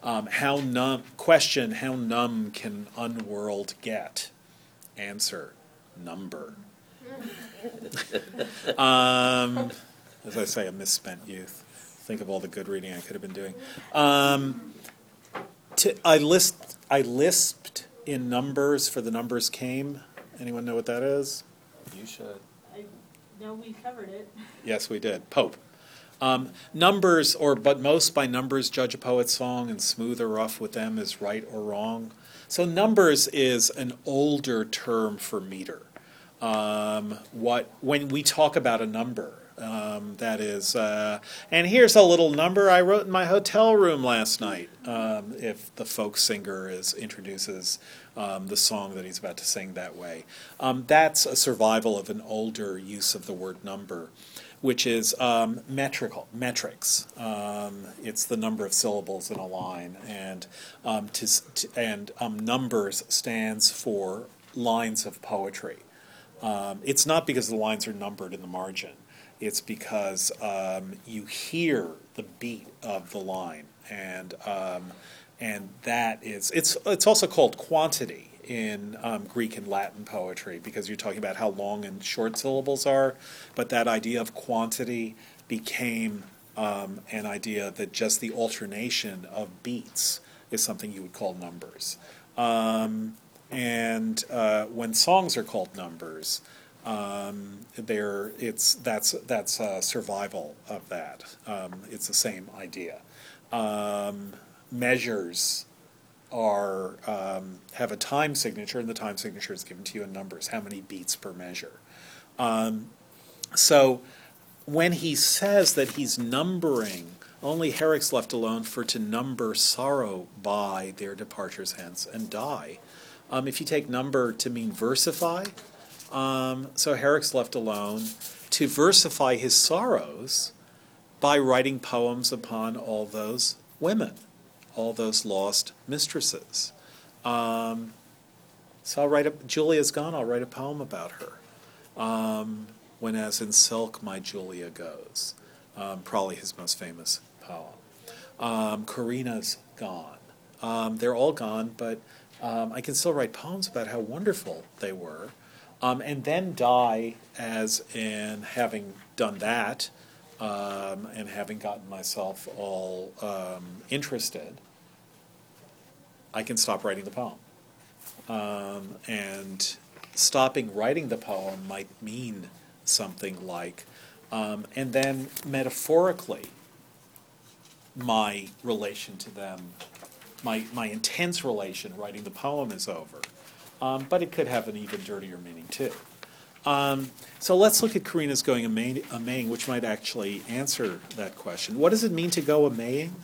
Um, how numb? Question: How numb can unworld get? Answer: Number. um, as I say, a misspent youth. Think of all the good reading I could have been doing. Um, to, I list I lisped in numbers for the numbers came. Anyone know what that is? You should. I know we covered it. Yes, we did. Pope. Um, numbers, or but most by numbers judge a poet's song, and smooth or rough with them is right or wrong. So numbers is an older term for meter. Um, what when we talk about a number, um, that is, uh, and here's a little number I wrote in my hotel room last night. Um, if the folk singer is introduces um, the song that he's about to sing that way, um, that's a survival of an older use of the word number, which is um, metrical metrics. It's the number of syllables in a line, and to, to, and um, numbers stands for lines of poetry. Um, it's not because the lines are numbered in the margin. It's because um, you hear the beat of the line, and um, and that is it's it's also called quantity in um, Greek and Latin poetry because you're talking about how long and short syllables are, but that idea of quantity became um, an idea that just the alternation of beats is something you would call numbers. Um, and uh, when songs are called numbers, um, they're, it's, that's, that's a survival of that. Um, it's the same idea. Um, measures are, um, have a time signature, and the time signature is given to you in numbers, how many beats per measure. Um, so when he says that he's numbering, only Herrick's left alone for to number sorrow by their departures hence and die. Um, if you take number to mean versify, um, so Herrick's left alone to versify his sorrows by writing poems upon all those women, all those lost mistresses. Um, so I'll write a, Julia's gone, I'll write a poem about her. Um, when as in silk my Julia goes. Um, probably his most famous poem. Um, Corinna's gone. Um, they're all gone, but um, I can still write poems about how wonderful they were. Um, and then die as in having done that um, and having gotten myself all um, interested, I can stop writing the poem. Um, and stopping writing the poem might mean something like, um, and then metaphorically, my relation to them, my, my intense relation writing the poem is over. Um, but it could have an even dirtier meaning too. Um, so let's look at Corinna's going a May- Maying, which might actually answer that question. What does it mean to go a Maying?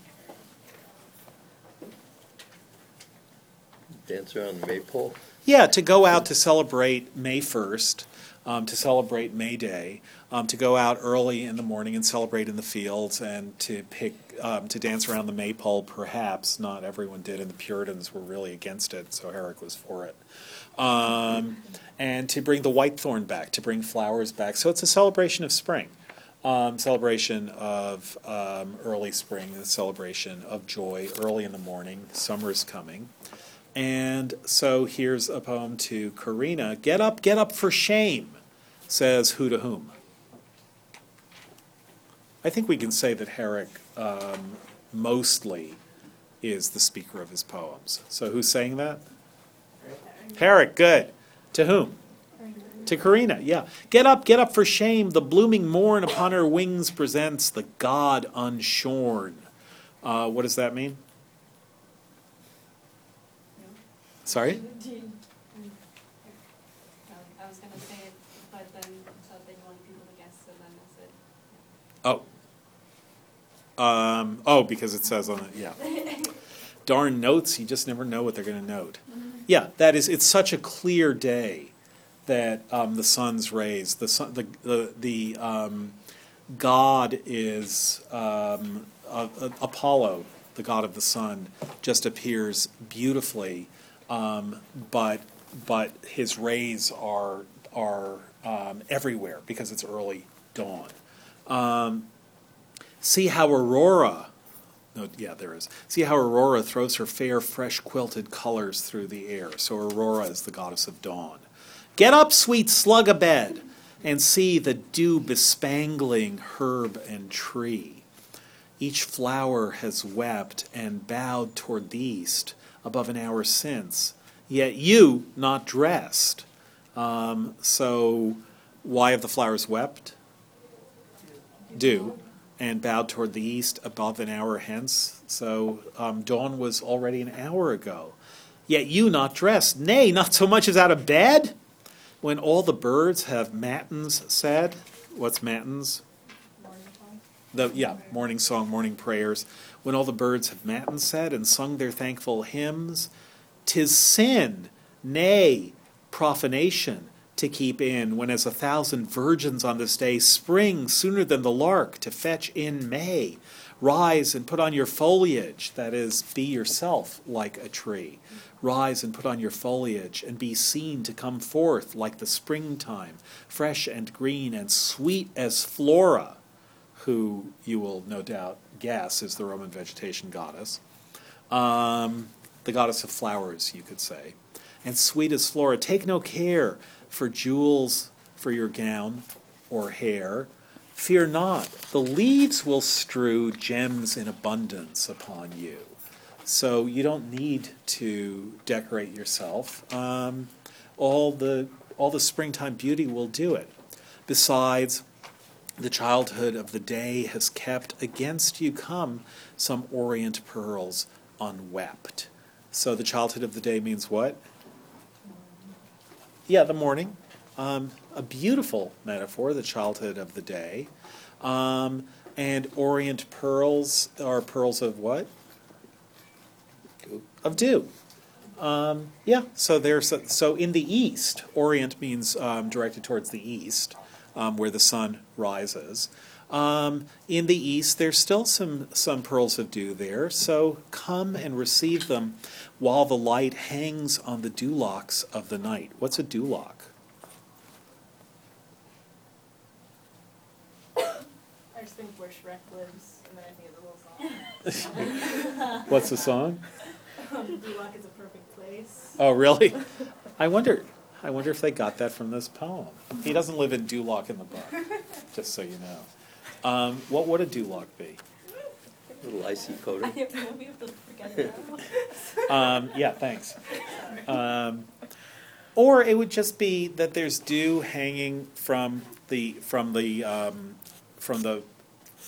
Dancer on the maypole? Yeah, to go out to celebrate May 1st, um, to celebrate May Day, um, to go out early in the morning and celebrate in the fields, and to pick um, to dance around the maypole. Perhaps not everyone did, and the Puritans were really against it, so Herrick was for it. Um, and to bring the whitethorn back, to bring flowers back. So it's a celebration of spring, um, celebration of um, early spring, a celebration of joy early in the morning. Summer's coming. And so here's a poem to Corinna. Get up, get up for shame, says who to whom. I think we can say that Herrick um, mostly is the speaker of his poems. So who's saying that? Herrick, good. To whom? To Corinna, yeah. Get up, get up for shame. The blooming morn upon her wings presents the God unshorn. Uh, what does that mean? Sorry? I was gonna say it, but then so they wanted people to guess, so then I said. Oh. Um, oh, because it says on it, yeah. Darn notes, you just never know what they're going to note. Yeah, that is, it's such a clear day that um, the sun's rays, the sun, the the, the um, God is um, uh, uh, Apollo, the god of the sun, just appears beautifully, um, but but his rays are are um, everywhere because it's early dawn. Um, see how Aurora. No, yeah, there is. See how Aurora throws her fair, fresh quilted colors through the air. So Aurora is the goddess of dawn. Get up, sweet slug a bed, and see the dew bespangling herb and tree. Each flower has wept and bowed toward the east above an hour since, yet you not dressed. Um, so, why have the flowers wept? Do and bowed toward the east above an hour hence. So um, dawn was already an hour ago. Yet you not dressed, nay, not so much as out of bed? When all the birds have matins said, what's matins? The, yeah, morning song, morning prayers. When all the birds have matins said and sung their thankful hymns, 'tis sin, nay, profanation, to keep in, when as a thousand virgins on this day spring sooner than the lark to fetch in May. Rise and put on your foliage, that is, be yourself like a tree. Rise and put on your foliage, and be seen to come forth like the springtime, fresh and green and sweet as Flora, who you will no doubt guess is the Roman vegetation goddess. Um, the goddess of flowers, you could say. And sweet as Flora, take no care for jewels for your gown or hair. Fear not, the leaves will strew gems in abundance upon you. So you don't need to decorate yourself. Um, all the all the springtime beauty will do it. Besides, the childhood of the day has kept against you come some orient pearls unwept. So the childhood of the day means what? Yeah, the morning. Um, a beautiful metaphor, the childhood of the day. Um, and orient pearls are pearls of what? Of dew. Um, yeah, so there's a, so in the east, orient means um, directed towards the east, um, where the sun rises. Um, in the east, there's still some some pearls of dew there. So come and receive them, while the light hangs on the dewlocks of the night. What's a dewlock? I just think where Shrek lives, and then I think of the little song. What's the song? Duloc is a perfect place. Oh, really? I wonder. I wonder if they got that from this poem. He doesn't live in Duloc in the book, just so you know. Um, what would a Duloc be? Little icy I coating. have no, we have to forget it now. Um, yeah, thanks. Um, or it would just be that there's dew hanging from the from the um, from the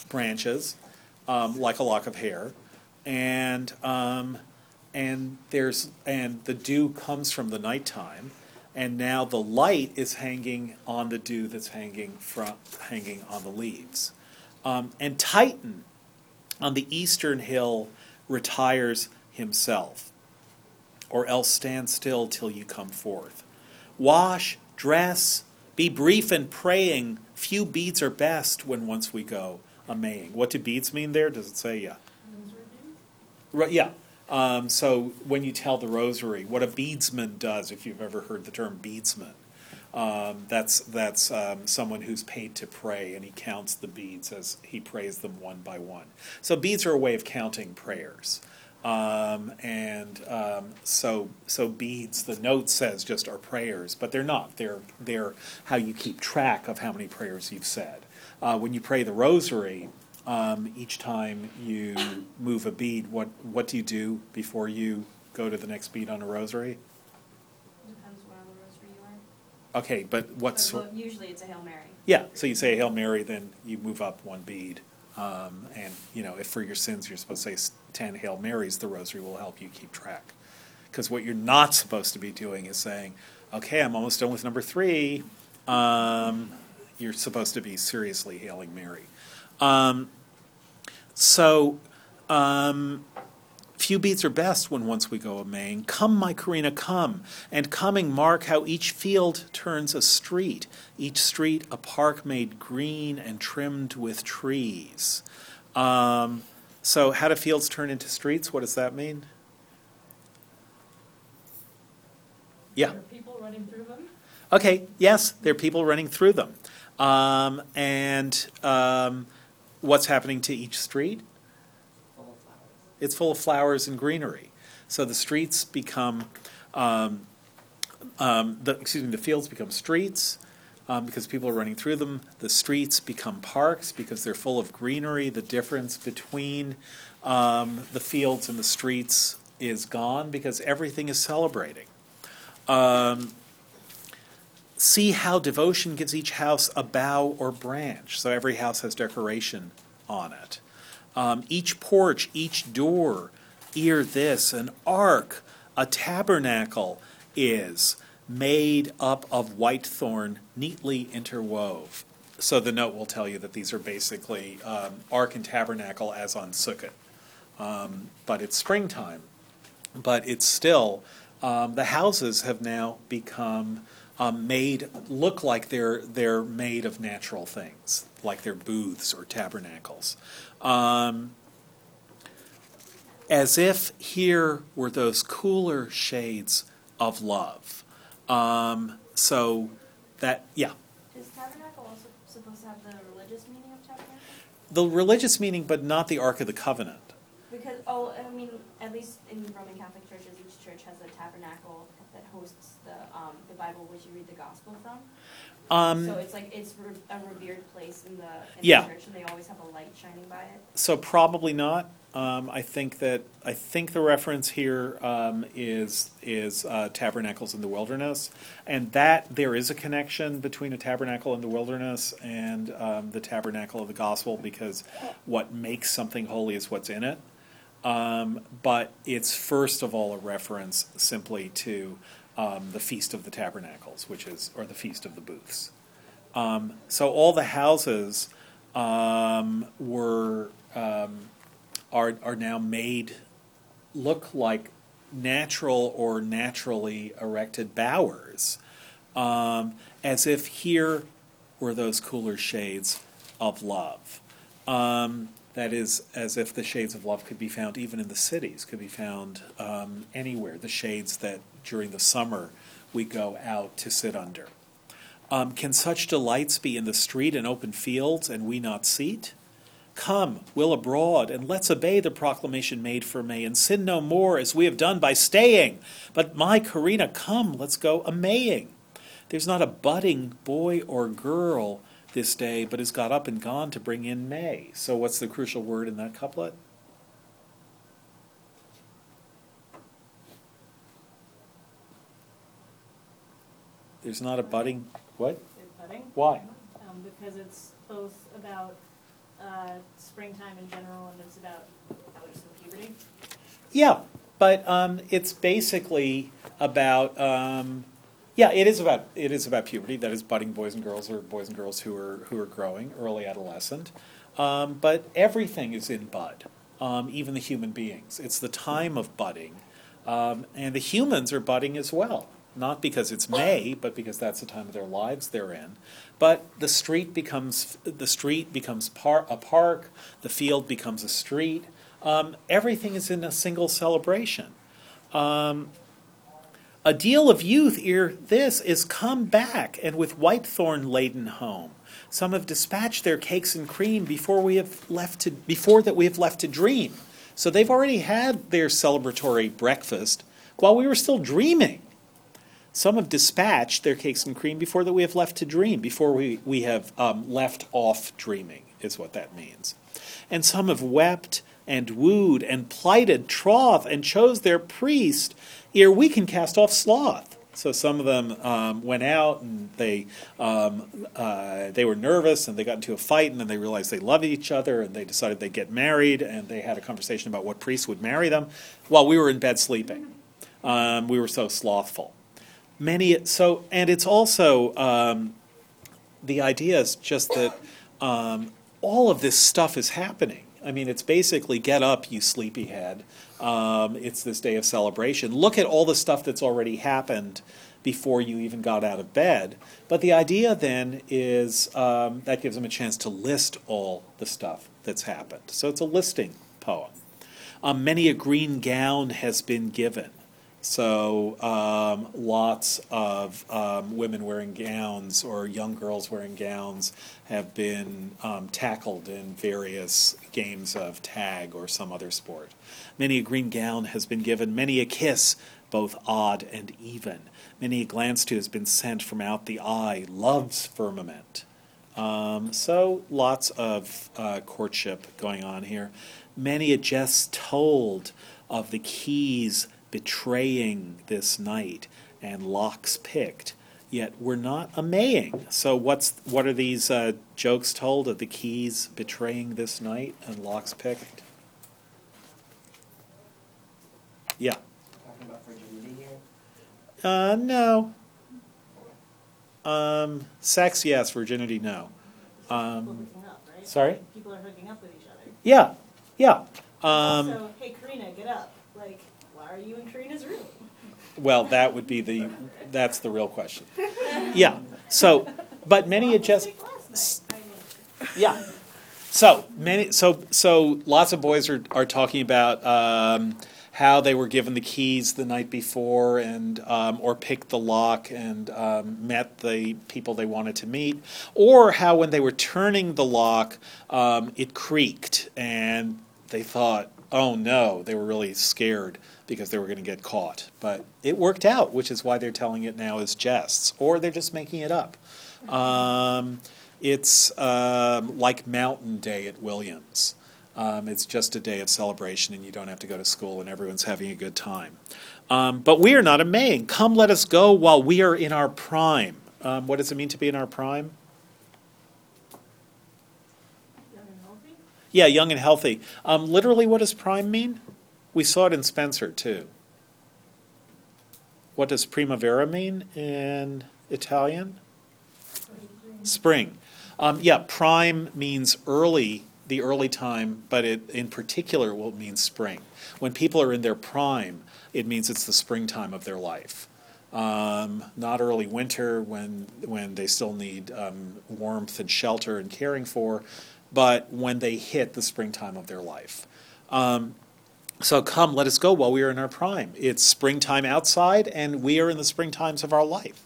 branches, um, like a lock of hair, and um, and there's and the dew comes from the nighttime, and now the light is hanging on the dew that's hanging from hanging on the leaves, um, and Titan on the eastern hill retires himself, or else stand still till you come forth. Wash, dress, be brief in praying. Few beads are best when once we go a maying. What do beads mean there? Does it say? Yeah. Right, yeah. Um, so when you tell the rosary, what a beadsman does, if you've ever heard the term beadsman, um, that's that's um, someone who's paid to pray, and he counts the beads as he prays them one by one. So beads are a way of counting prayers, um, and um, so so beads. The note says just are prayers, but they're not. They're they're how you keep track of how many prayers you've said. Uh, when you pray the rosary, um, each time you move a bead, what what do you do before you go to the next bead on a rosary? Depends where on the rosary you are. Okay, but what's But well, usually it's a Hail Mary. yeah? So you say a Hail Mary, then you move up one bead, um, and you know if for your sins you're supposed to say ten Hail Marys, the rosary will help you keep track. Because what you're not supposed to be doing is saying, okay, I'm almost done with number three. Um, you're supposed to be seriously hailing Mary. Um, so, um, few beats are best when once we go a maying. Come, my Corinna, come, and coming mark how each field turns a street, each street a park made green and trimmed with trees. Um, so, how do fields turn into streets? What does that mean? Yeah. There are people running through them. Okay, yes, there are people running through them. Um, and um, what's happening to each street? Full. It's full of flowers and greenery. So the streets become, um, um, the, excuse me, the fields become streets um, because people are running through them. The streets become parks because they're full of greenery. The difference between um, the fields and the streets is gone because everything is celebrating. See how devotion gives each house a bough or branch. So every house has decoration on it. Um, each porch, each door, ere this, an ark, a tabernacle is made up of white thorn, neatly interwove. So the note will tell you that these are basically um, ark and tabernacle as on Sukkot. Um, but it's springtime. But it's still, um, the houses have now become um, made, look like they're, they're made of natural things, like they're booths or tabernacles. Um, as if here were those cooler shades of love. Um, so that, yeah, Is tabernacle also supposed to have the religious meaning of tabernacle? the religious meaning, but not the Ark of the Covenant. Because, oh, I mean, at least in Roman Catholic churches, each church has a tabernacle that hosts the, um, the Bible which you read the gospel from. Um, So it's like, it's re- a revered place in the, in Yeah. the church, and they always have a light shining by it. So probably not. Um, I think that I think the reference here um, is is uh, tabernacles in the wilderness, and that there is a connection between a tabernacle in the wilderness and um, the tabernacle of the gospel because what makes something holy is what's in it. Um, but it's first of all a reference simply to um, the feast of the tabernacles, which is or the feast of the booths. Um, so all the houses um, were um, are are now made look like natural or naturally erected bowers, um, as if here were those cooler shades of love. Um, that is, as if the shades of love could be found even in the cities, could be found anywhere. The shades that during the summer we go out to sit under. Um, can such delights be in the street and open fields, and we not seat? Come, will abroad, and let's obey the proclamation made for May, and sin no more as we have done by staying. But my Corinna, come, let's go a maying. There's not a budding boy or girl this day, but has got up and gone to bring in May. So, what's the crucial word in that couplet? There's not a budding. What? Budding. Why? Um, because it's both about uh, springtime in general and it's about there's some puberty. Yeah, but um, it's basically about um, yeah, it is about it is about puberty. That is budding boys and girls or boys and girls who are who are growing, early adolescent. Um, but everything is in bud, um, even the human beings. It's the time of budding, um, and the humans are budding as well. Not because it's May, but because that's the time of their lives they're in. But the street becomes the street becomes par- a park. The field becomes a street. Um, everything is in a single celebration. Um, a deal of youth ere this is come back, and with whitethorn laden home. Some have dispatched their cakes and cream before we have left to before that we have left to dream. So they've already had their celebratory breakfast while we were still dreaming. Some have dispatched their cakes and cream before that we have left to dream, before we, we have um, left off dreaming, is what that means. And some have wept and wooed and plighted troth and chose their priest ere we can cast off sloth. So some of them um, went out and they um, uh, they were nervous and they got into a fight and then they realized they loved each other and they decided they'd get married and they had a conversation about what priest would marry them while we were in bed sleeping. Um, we were so slothful. Many so and it's also um, the idea is just that um, all of this stuff is happening. I mean, it's basically get up, you sleepyhead. Um, it's this day of celebration. Look at all the stuff that's already happened before you even got out of bed. But the idea then is um, that gives them a chance to list all the stuff that's happened. So it's a listing poem. Um, many a green gown has been given. So um, lots of um, women wearing gowns or young girls wearing gowns have been um, tackled in various games of tag or some other sport. Many a green gown has been given, many a kiss, both odd and even. Many a glance to has been sent from out the eye, love's firmament. Um, so lots of uh, courtship going on here. Many a jest told of the keys betraying this night and locks picked yet we're not a maying. So what's what are these uh, jokes told of the keys betraying this night and locks picked? Yeah. Talking about virginity here. Uh, no. Um, sex, yes. Virginity, no. Um, up, right? sorry? People are hooking up with each other. yeah, yeah. Um, also, hey Corinna, get up. Why are you in Corinna's room? well, that would be the that's the real question. Yeah. So, but many adjust. was sick last night. Yeah. So many. So so lots of boys are are talking about um, how they were given the keys the night before and um, or picked the lock and um, met the people they wanted to meet, or how when they were turning the lock, um, it creaked and they thought, oh no, they were really scared because they were going to get caught. But it worked out, which is why they're telling it now as jests, or they're just making it up. Um, it's um, like Mountain Day at Williams. Um, it's just a day of celebration, and you don't have to go to school, and everyone's having a good time. Um, but we are not a Maying. Come, let us go while we are in our prime. Um, what does it mean to be in our prime? Young and healthy? Yeah, young and healthy. Um, literally, what does prime mean? We saw it in Spenser, too. What does primavera mean in Italian? Spring. Um, yeah, prime means early, the early time, but it in particular will mean spring. When people are in their prime, it means it's the springtime of their life. Um, not early winter when when they still need um, warmth and shelter and caring for, but when they hit the springtime of their life. Um, so come, let us go while we are in our prime. It's springtime outside, and we are in the springtimes of our life.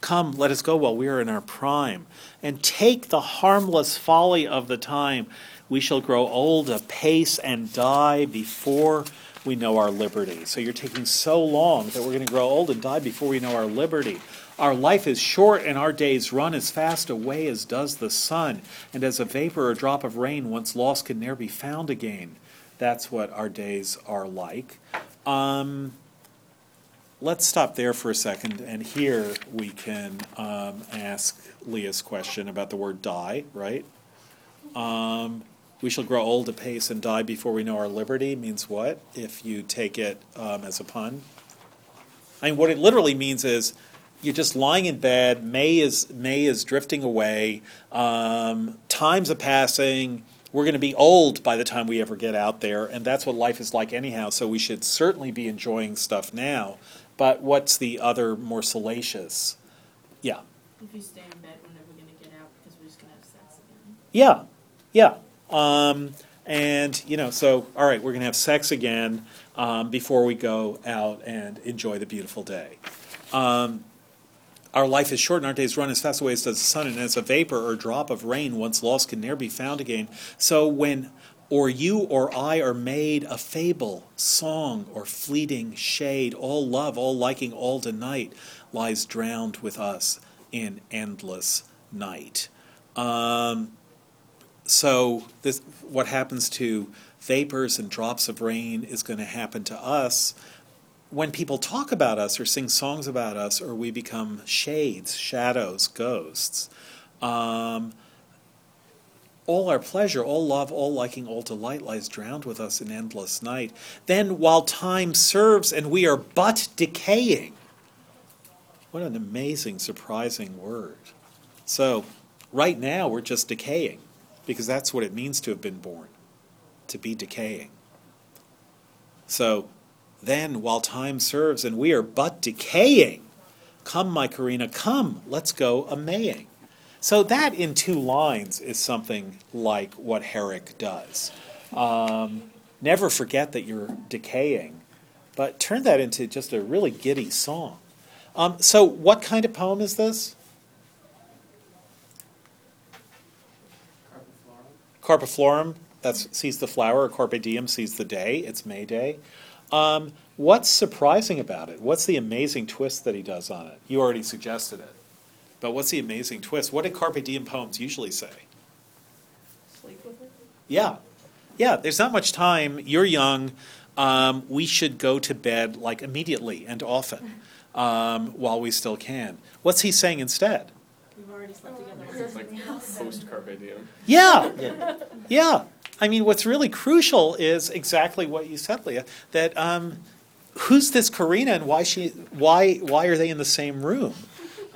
Come, let us go while we are in our prime, and take the harmless folly of the time. We shall grow old apace and die before we know our liberty. So you're taking so long that we're going to grow old and die before we know our liberty. Our life is short, and our days run as fast away as does the sun, and as a vapor or drop of rain once lost can ne'er be found again. That's what our days are like. Um, let's stop there for a second, and here we can um, ask Leah's question about the word die, right? Um, we shall grow old apace and die before we know our liberty means what, if you take it um, as a pun? I mean, what it literally means is you're just lying in bed. May is May is drifting away. Um, times are passing. We're going to be old by the time we ever get out there, and that's what life is like anyhow. So we should certainly be enjoying stuff now. But what's the other more salacious? Yeah, If you stay in bed, we're never gonna get out because we're just gonna have sex again. yeah, yeah. Um, and you know, so all right, we're going to have sex again um, before we go out and enjoy the beautiful day. Um, our life is short, and our days run as fast away as does the sun, and as a vapor or drop of rain, once lost, can ne'er be found again. So when or you or I are made a fable, song, or fleeting shade, all love, all liking, all delight lies drowned with us in endless night. Um, so this, what happens to vapors and drops of rain is going to happen to us when people talk about us or sing songs about us, or we become shades, shadows, ghosts. Um, all our pleasure, all love, all liking, all delight lies drowned with us in endless night. Then, while time serves and we are but decaying, what an amazing, surprising word. So, right now, we're just decaying because that's what it means to have been born, to be decaying. So, then, while time serves and we are but decaying, come, my Corinna, come, let's go a maying. So, that in two lines is something like what Herrick does. Um, never forget that you're decaying, but turn that into just a really giddy song. Um, so, what kind of poem is this? Carpet Carpe Florem, that's seize the flower, or Carpe Diem seize the day. It's May Day. Um, what's surprising about it? What's the amazing twist that he does on it? You already suggested it, but what's the amazing twist? What did Carpe Diem poems usually say? Sleep with her? Yeah, yeah. There's not much time. You're young. Um, we should go to bed like immediately and often. um, while we still can. What's he saying instead? We've already slept together. It's like post carpe diem. Yeah, yeah. I mean, what's really crucial is exactly what you said, Leah. That um, who's this Corinna and why she why why are they in the same room?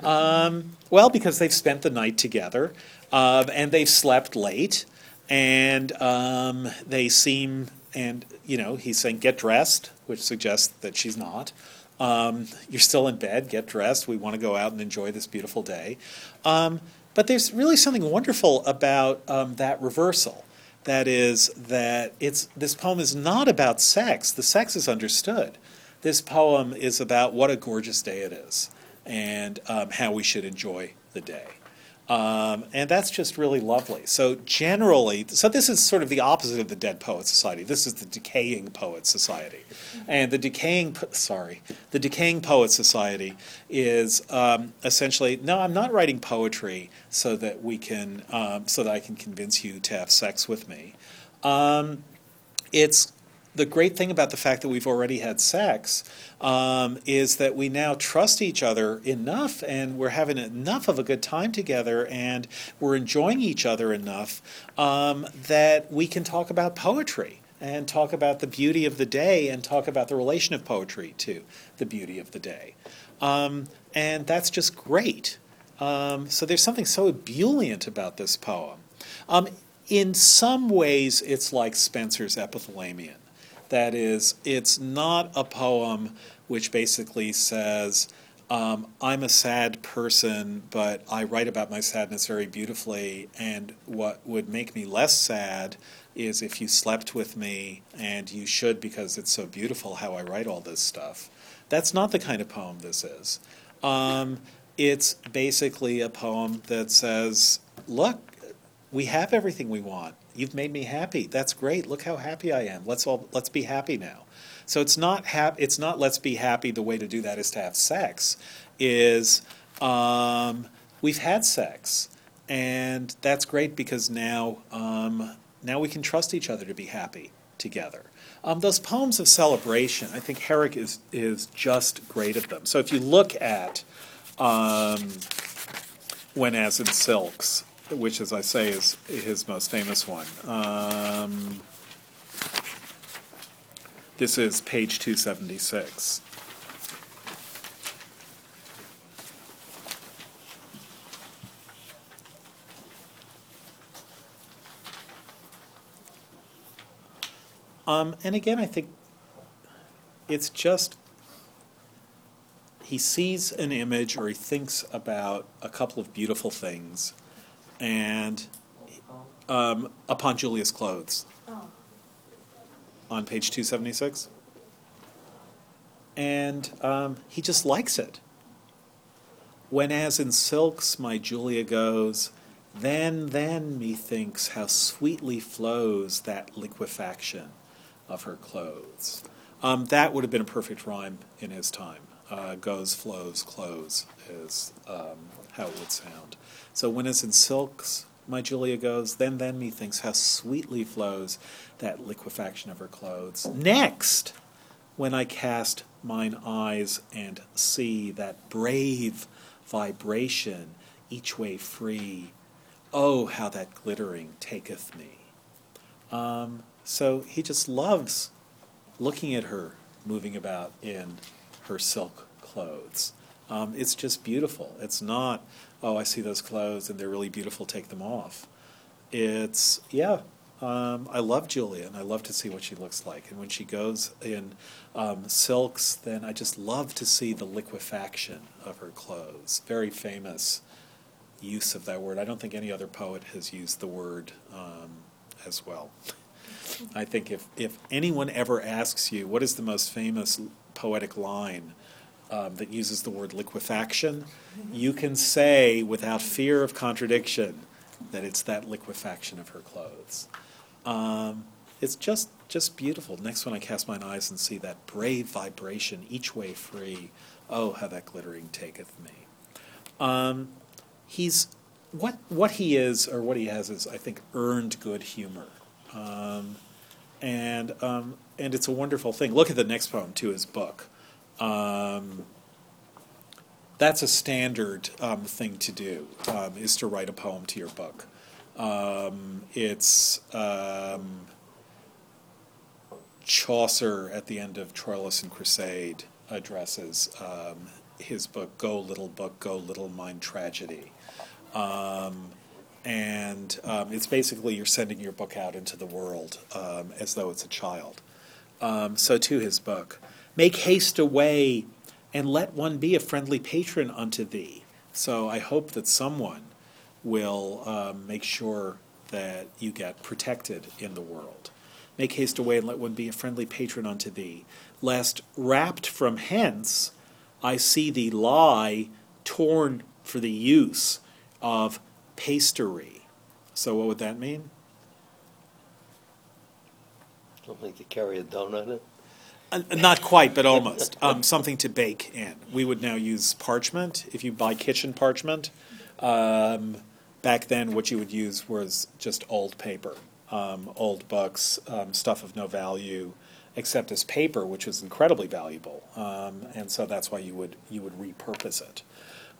Um, well, because they've spent the night together, um, and they've slept late, and um, they seem and you know he's saying get dressed, which suggests that she's not. Um, you're still in bed. Get dressed. We want to go out and enjoy this beautiful day. Um, but there's really something wonderful about um, that reversal. That is that it's this poem is not about sex. The sex is understood. This poem is about what a gorgeous day it is and um, how we should enjoy the day. Um, and that's just really lovely. So generally, so this is sort of the opposite of the Dead Poet Society. This is the Decaying Poet Society, and the decaying sorry, the Decaying Poet Society is um, essentially no, I'm not writing poetry so that we can um, so that I can convince you to have sex with me. Um, it's the great thing about the fact that we've already had sex um, is that we now trust each other enough and we're having enough of a good time together and we're enjoying each other enough um, that we can talk about poetry and talk about the beauty of the day and talk about the relation of poetry to the beauty of the day. Um, and that's just great. Um, so there's something so ebullient about this poem. Um, in some ways, it's like Spenser's Epithalamion. That is, it's not a poem which basically says, um, I'm a sad person, but I write about my sadness very beautifully, and what would make me less sad is if you slept with me, and you should because it's so beautiful how I write all this stuff. That's not the kind of poem this is. Um, it's basically a poem that says, Look, we have everything we want. You've made me happy. That's great. Look how happy I am. Let's all let's be happy now. So it's not hap- it's not let's be happy. The way to do that is to have sex. Is um, we've had sex, and that's great because now um, now we can trust each other to be happy together. Um, those poems of celebration, I think Herrick is is just great at them. So if you look at um, When As in Silks, which, as I say, is his most famous one. Um, this is page 276. Um, and again, I think it's just he sees an image or he thinks about a couple of beautiful things and um, upon Julia's clothes Oh. on page 276. And um, he just likes it. When as in silks my Julia goes, then, then, methinks, how sweetly flows that liquefaction of her clothes. Um, that would have been a perfect rhyme in his time. Uh, goes, flows, clothes is um, how it would sound. So when as in silks my Julia goes, then, then, methinks, how sweetly flows that liquefaction of her clothes. Next, when I cast mine eyes and see that brave vibration each way free, oh, how that glittering taketh me. Um, so he just loves looking at her moving about in her silk clothes. Um, it's just beautiful. It's not, oh, I see those clothes and they're really beautiful, take them off. It's, yeah, um, I love Julia and I love to see what she looks like. And when she goes in um, silks, then I just love to see the liquefaction of her clothes. Very famous use of that word. I don't think any other poet has used the word um, as well. I think if, if anyone ever asks you what is the most famous poetic line um, that uses the word liquefaction, you can say without fear of contradiction that it's that liquefaction of her clothes. Um, it's just just beautiful. Next one, I cast mine eyes and see that brave vibration, each way free. Oh, how that glittering taketh me. Um, he's what what he is or what he has is, I think, earned good humor, um, and um, and it's a wonderful thing. Look at the next poem to his book. Um, that's a standard um, thing to do, um, is to write a poem to your book. Um, it's um, Chaucer at the end of Troilus and Criseyde addresses um, his book, Go Little Book, Go Little Mine Tragedy. And it's basically you're sending your book out into the world as though it's a child. So to his book, make haste away and let one be a friendly patron unto thee. So I hope that someone will um, make sure that you get protected in the world. Make haste away and let one be a friendly patron unto thee, lest rapt from hence I see thee lie torn for the use of pastry. So what would that mean? Something to carry a donut in? Uh, Not quite, but almost. Um, something to bake in. We would now use parchment. If you buy kitchen parchment, um, back then what you would use was just old paper, um, old books, um, stuff of no value, except as paper, which was incredibly valuable. Um, and so that's why you would you would repurpose it.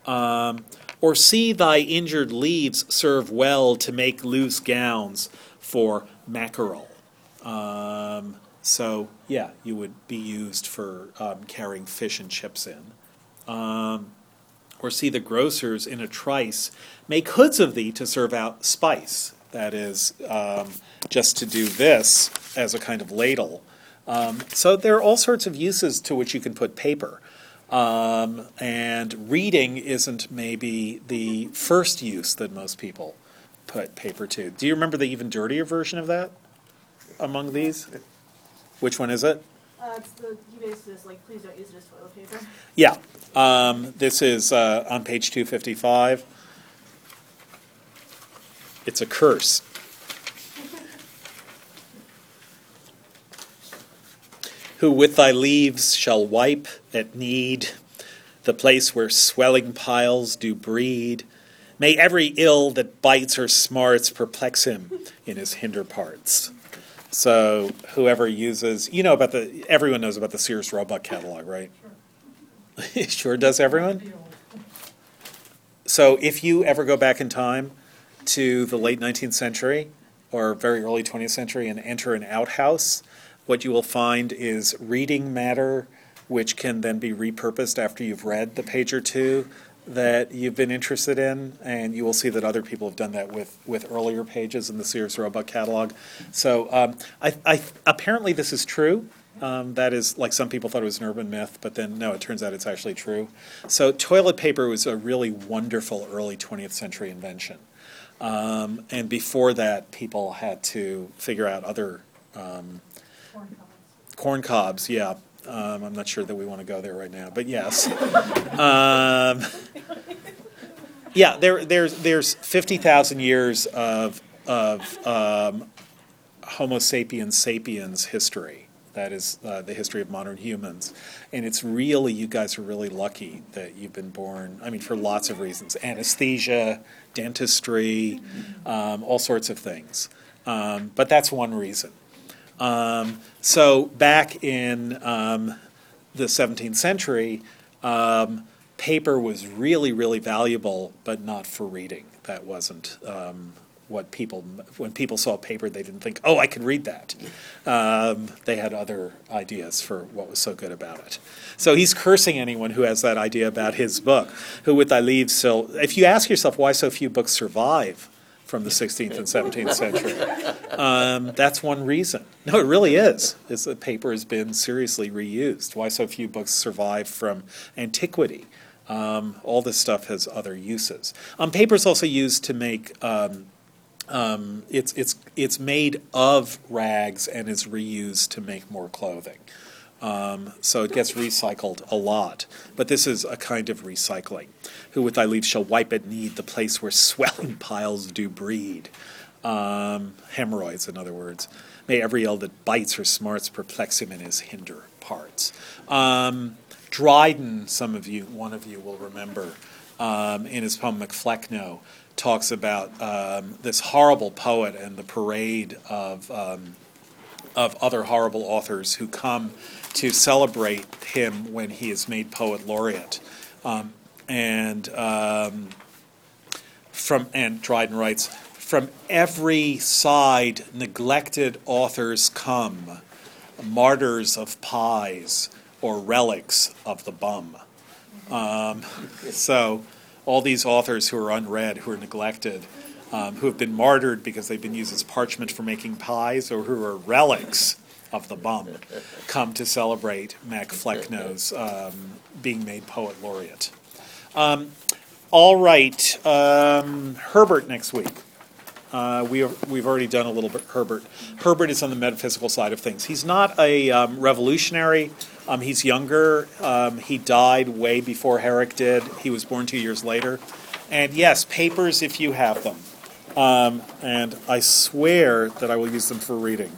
Um, or see thy injured leaves serve well to make loose gowns for mackerel. Um, so yeah, you would be used for um, carrying fish and chips in. Um, or see the grocers in a trice make hoods of thee to serve out spice. That is um, just to do this as a kind of ladle. Um, so there are all sorts of uses to which you can put paper. Um, and reading isn't maybe the first use that most people put paper to. Do you remember the even dirtier version of that among these? Which one is it? Uh, it's the, he basically says like, please don't use it as toilet paper. Yeah, um, this is uh, on page 255. It's a curse. Who with thy leaves shall wipe at need the place where swelling piles do breed. May every ill that bites or smarts perplex him in his hinder parts. So whoever uses, you know about the, everyone knows about the Sears Roebuck catalog, right? sure does everyone? So if you ever go back in time to the late 19th century or very early 20th century and enter an outhouse, what you will find is reading matter, which can then be repurposed after you've read the page or two that you've been interested in, and you will see that other people have done that with, with earlier pages in the Sears Roebuck catalog. So um, I, I, apparently this is true. Um, that is like some people thought it was an urban myth, but then no, it turns out it's actually true. So toilet paper was a really wonderful early 20th century invention. Um, and before that, people had to figure out other um, Corn cobs. corn cobs. Yeah, um, I'm not sure that we want to go there right now, but yes. um, yeah, there, there's there's 50,000 years of of um, Homo sapiens sapiens history. That is uh, the history of modern humans, and it's really you guys are really lucky that you've been born. I mean, for lots of reasons: anesthesia, dentistry, um, all sorts of things. Um, but that's one reason. Um, so back in um, the 17th century, um, paper was really, really valuable, but not for reading. That wasn't um, what people, when people saw paper, they didn't think, oh, I can read that. Um, they had other ideas for what was so good about it. So he's cursing anyone who has that idea about his book, who with thy leaves so, if you ask yourself why so few books survive, from the 16th and 17th century. Um, that's one reason. No, it really is. Is that paper has been seriously reused. Why so few books survive from antiquity? Um, all this stuff has other uses. Um, paper is also used to make. Um, um, it's it's it's made of rags and is reused to make more clothing. Um, so it gets recycled a lot. But this is a kind of recycling. Who with thy leaves shall wipe at need the place where swelling piles do breed. Um, hemorrhoids, in other words. May every ill that bites or smarts perplex him in his hinder parts. Um, Dryden, some of you, one of you will remember, um, in his poem Macflecknoe, talks about um, this horrible poet and the parade of um, of other horrible authors who come to celebrate him when he is made poet laureate. Um, and um, from and Dryden writes, from every side neglected authors come, martyrs of pies or relics of the bum. Um, so all these authors who are unread, who are neglected, um, who have been martyred because they've been used as parchment for making pies, or who are relics of the bum, come to celebrate Mac Flecknoe's um, being made poet laureate. Um, all right, um, Herbert next week. Uh, we are, we've already done a little bit Herbert. Herbert is on the metaphysical side of things. He's not a um, revolutionary. Um, he's younger. Um, he died way before Herrick did. He was born two years later. And yes, papers if you have them. Um, and I swear that I will use them for reading.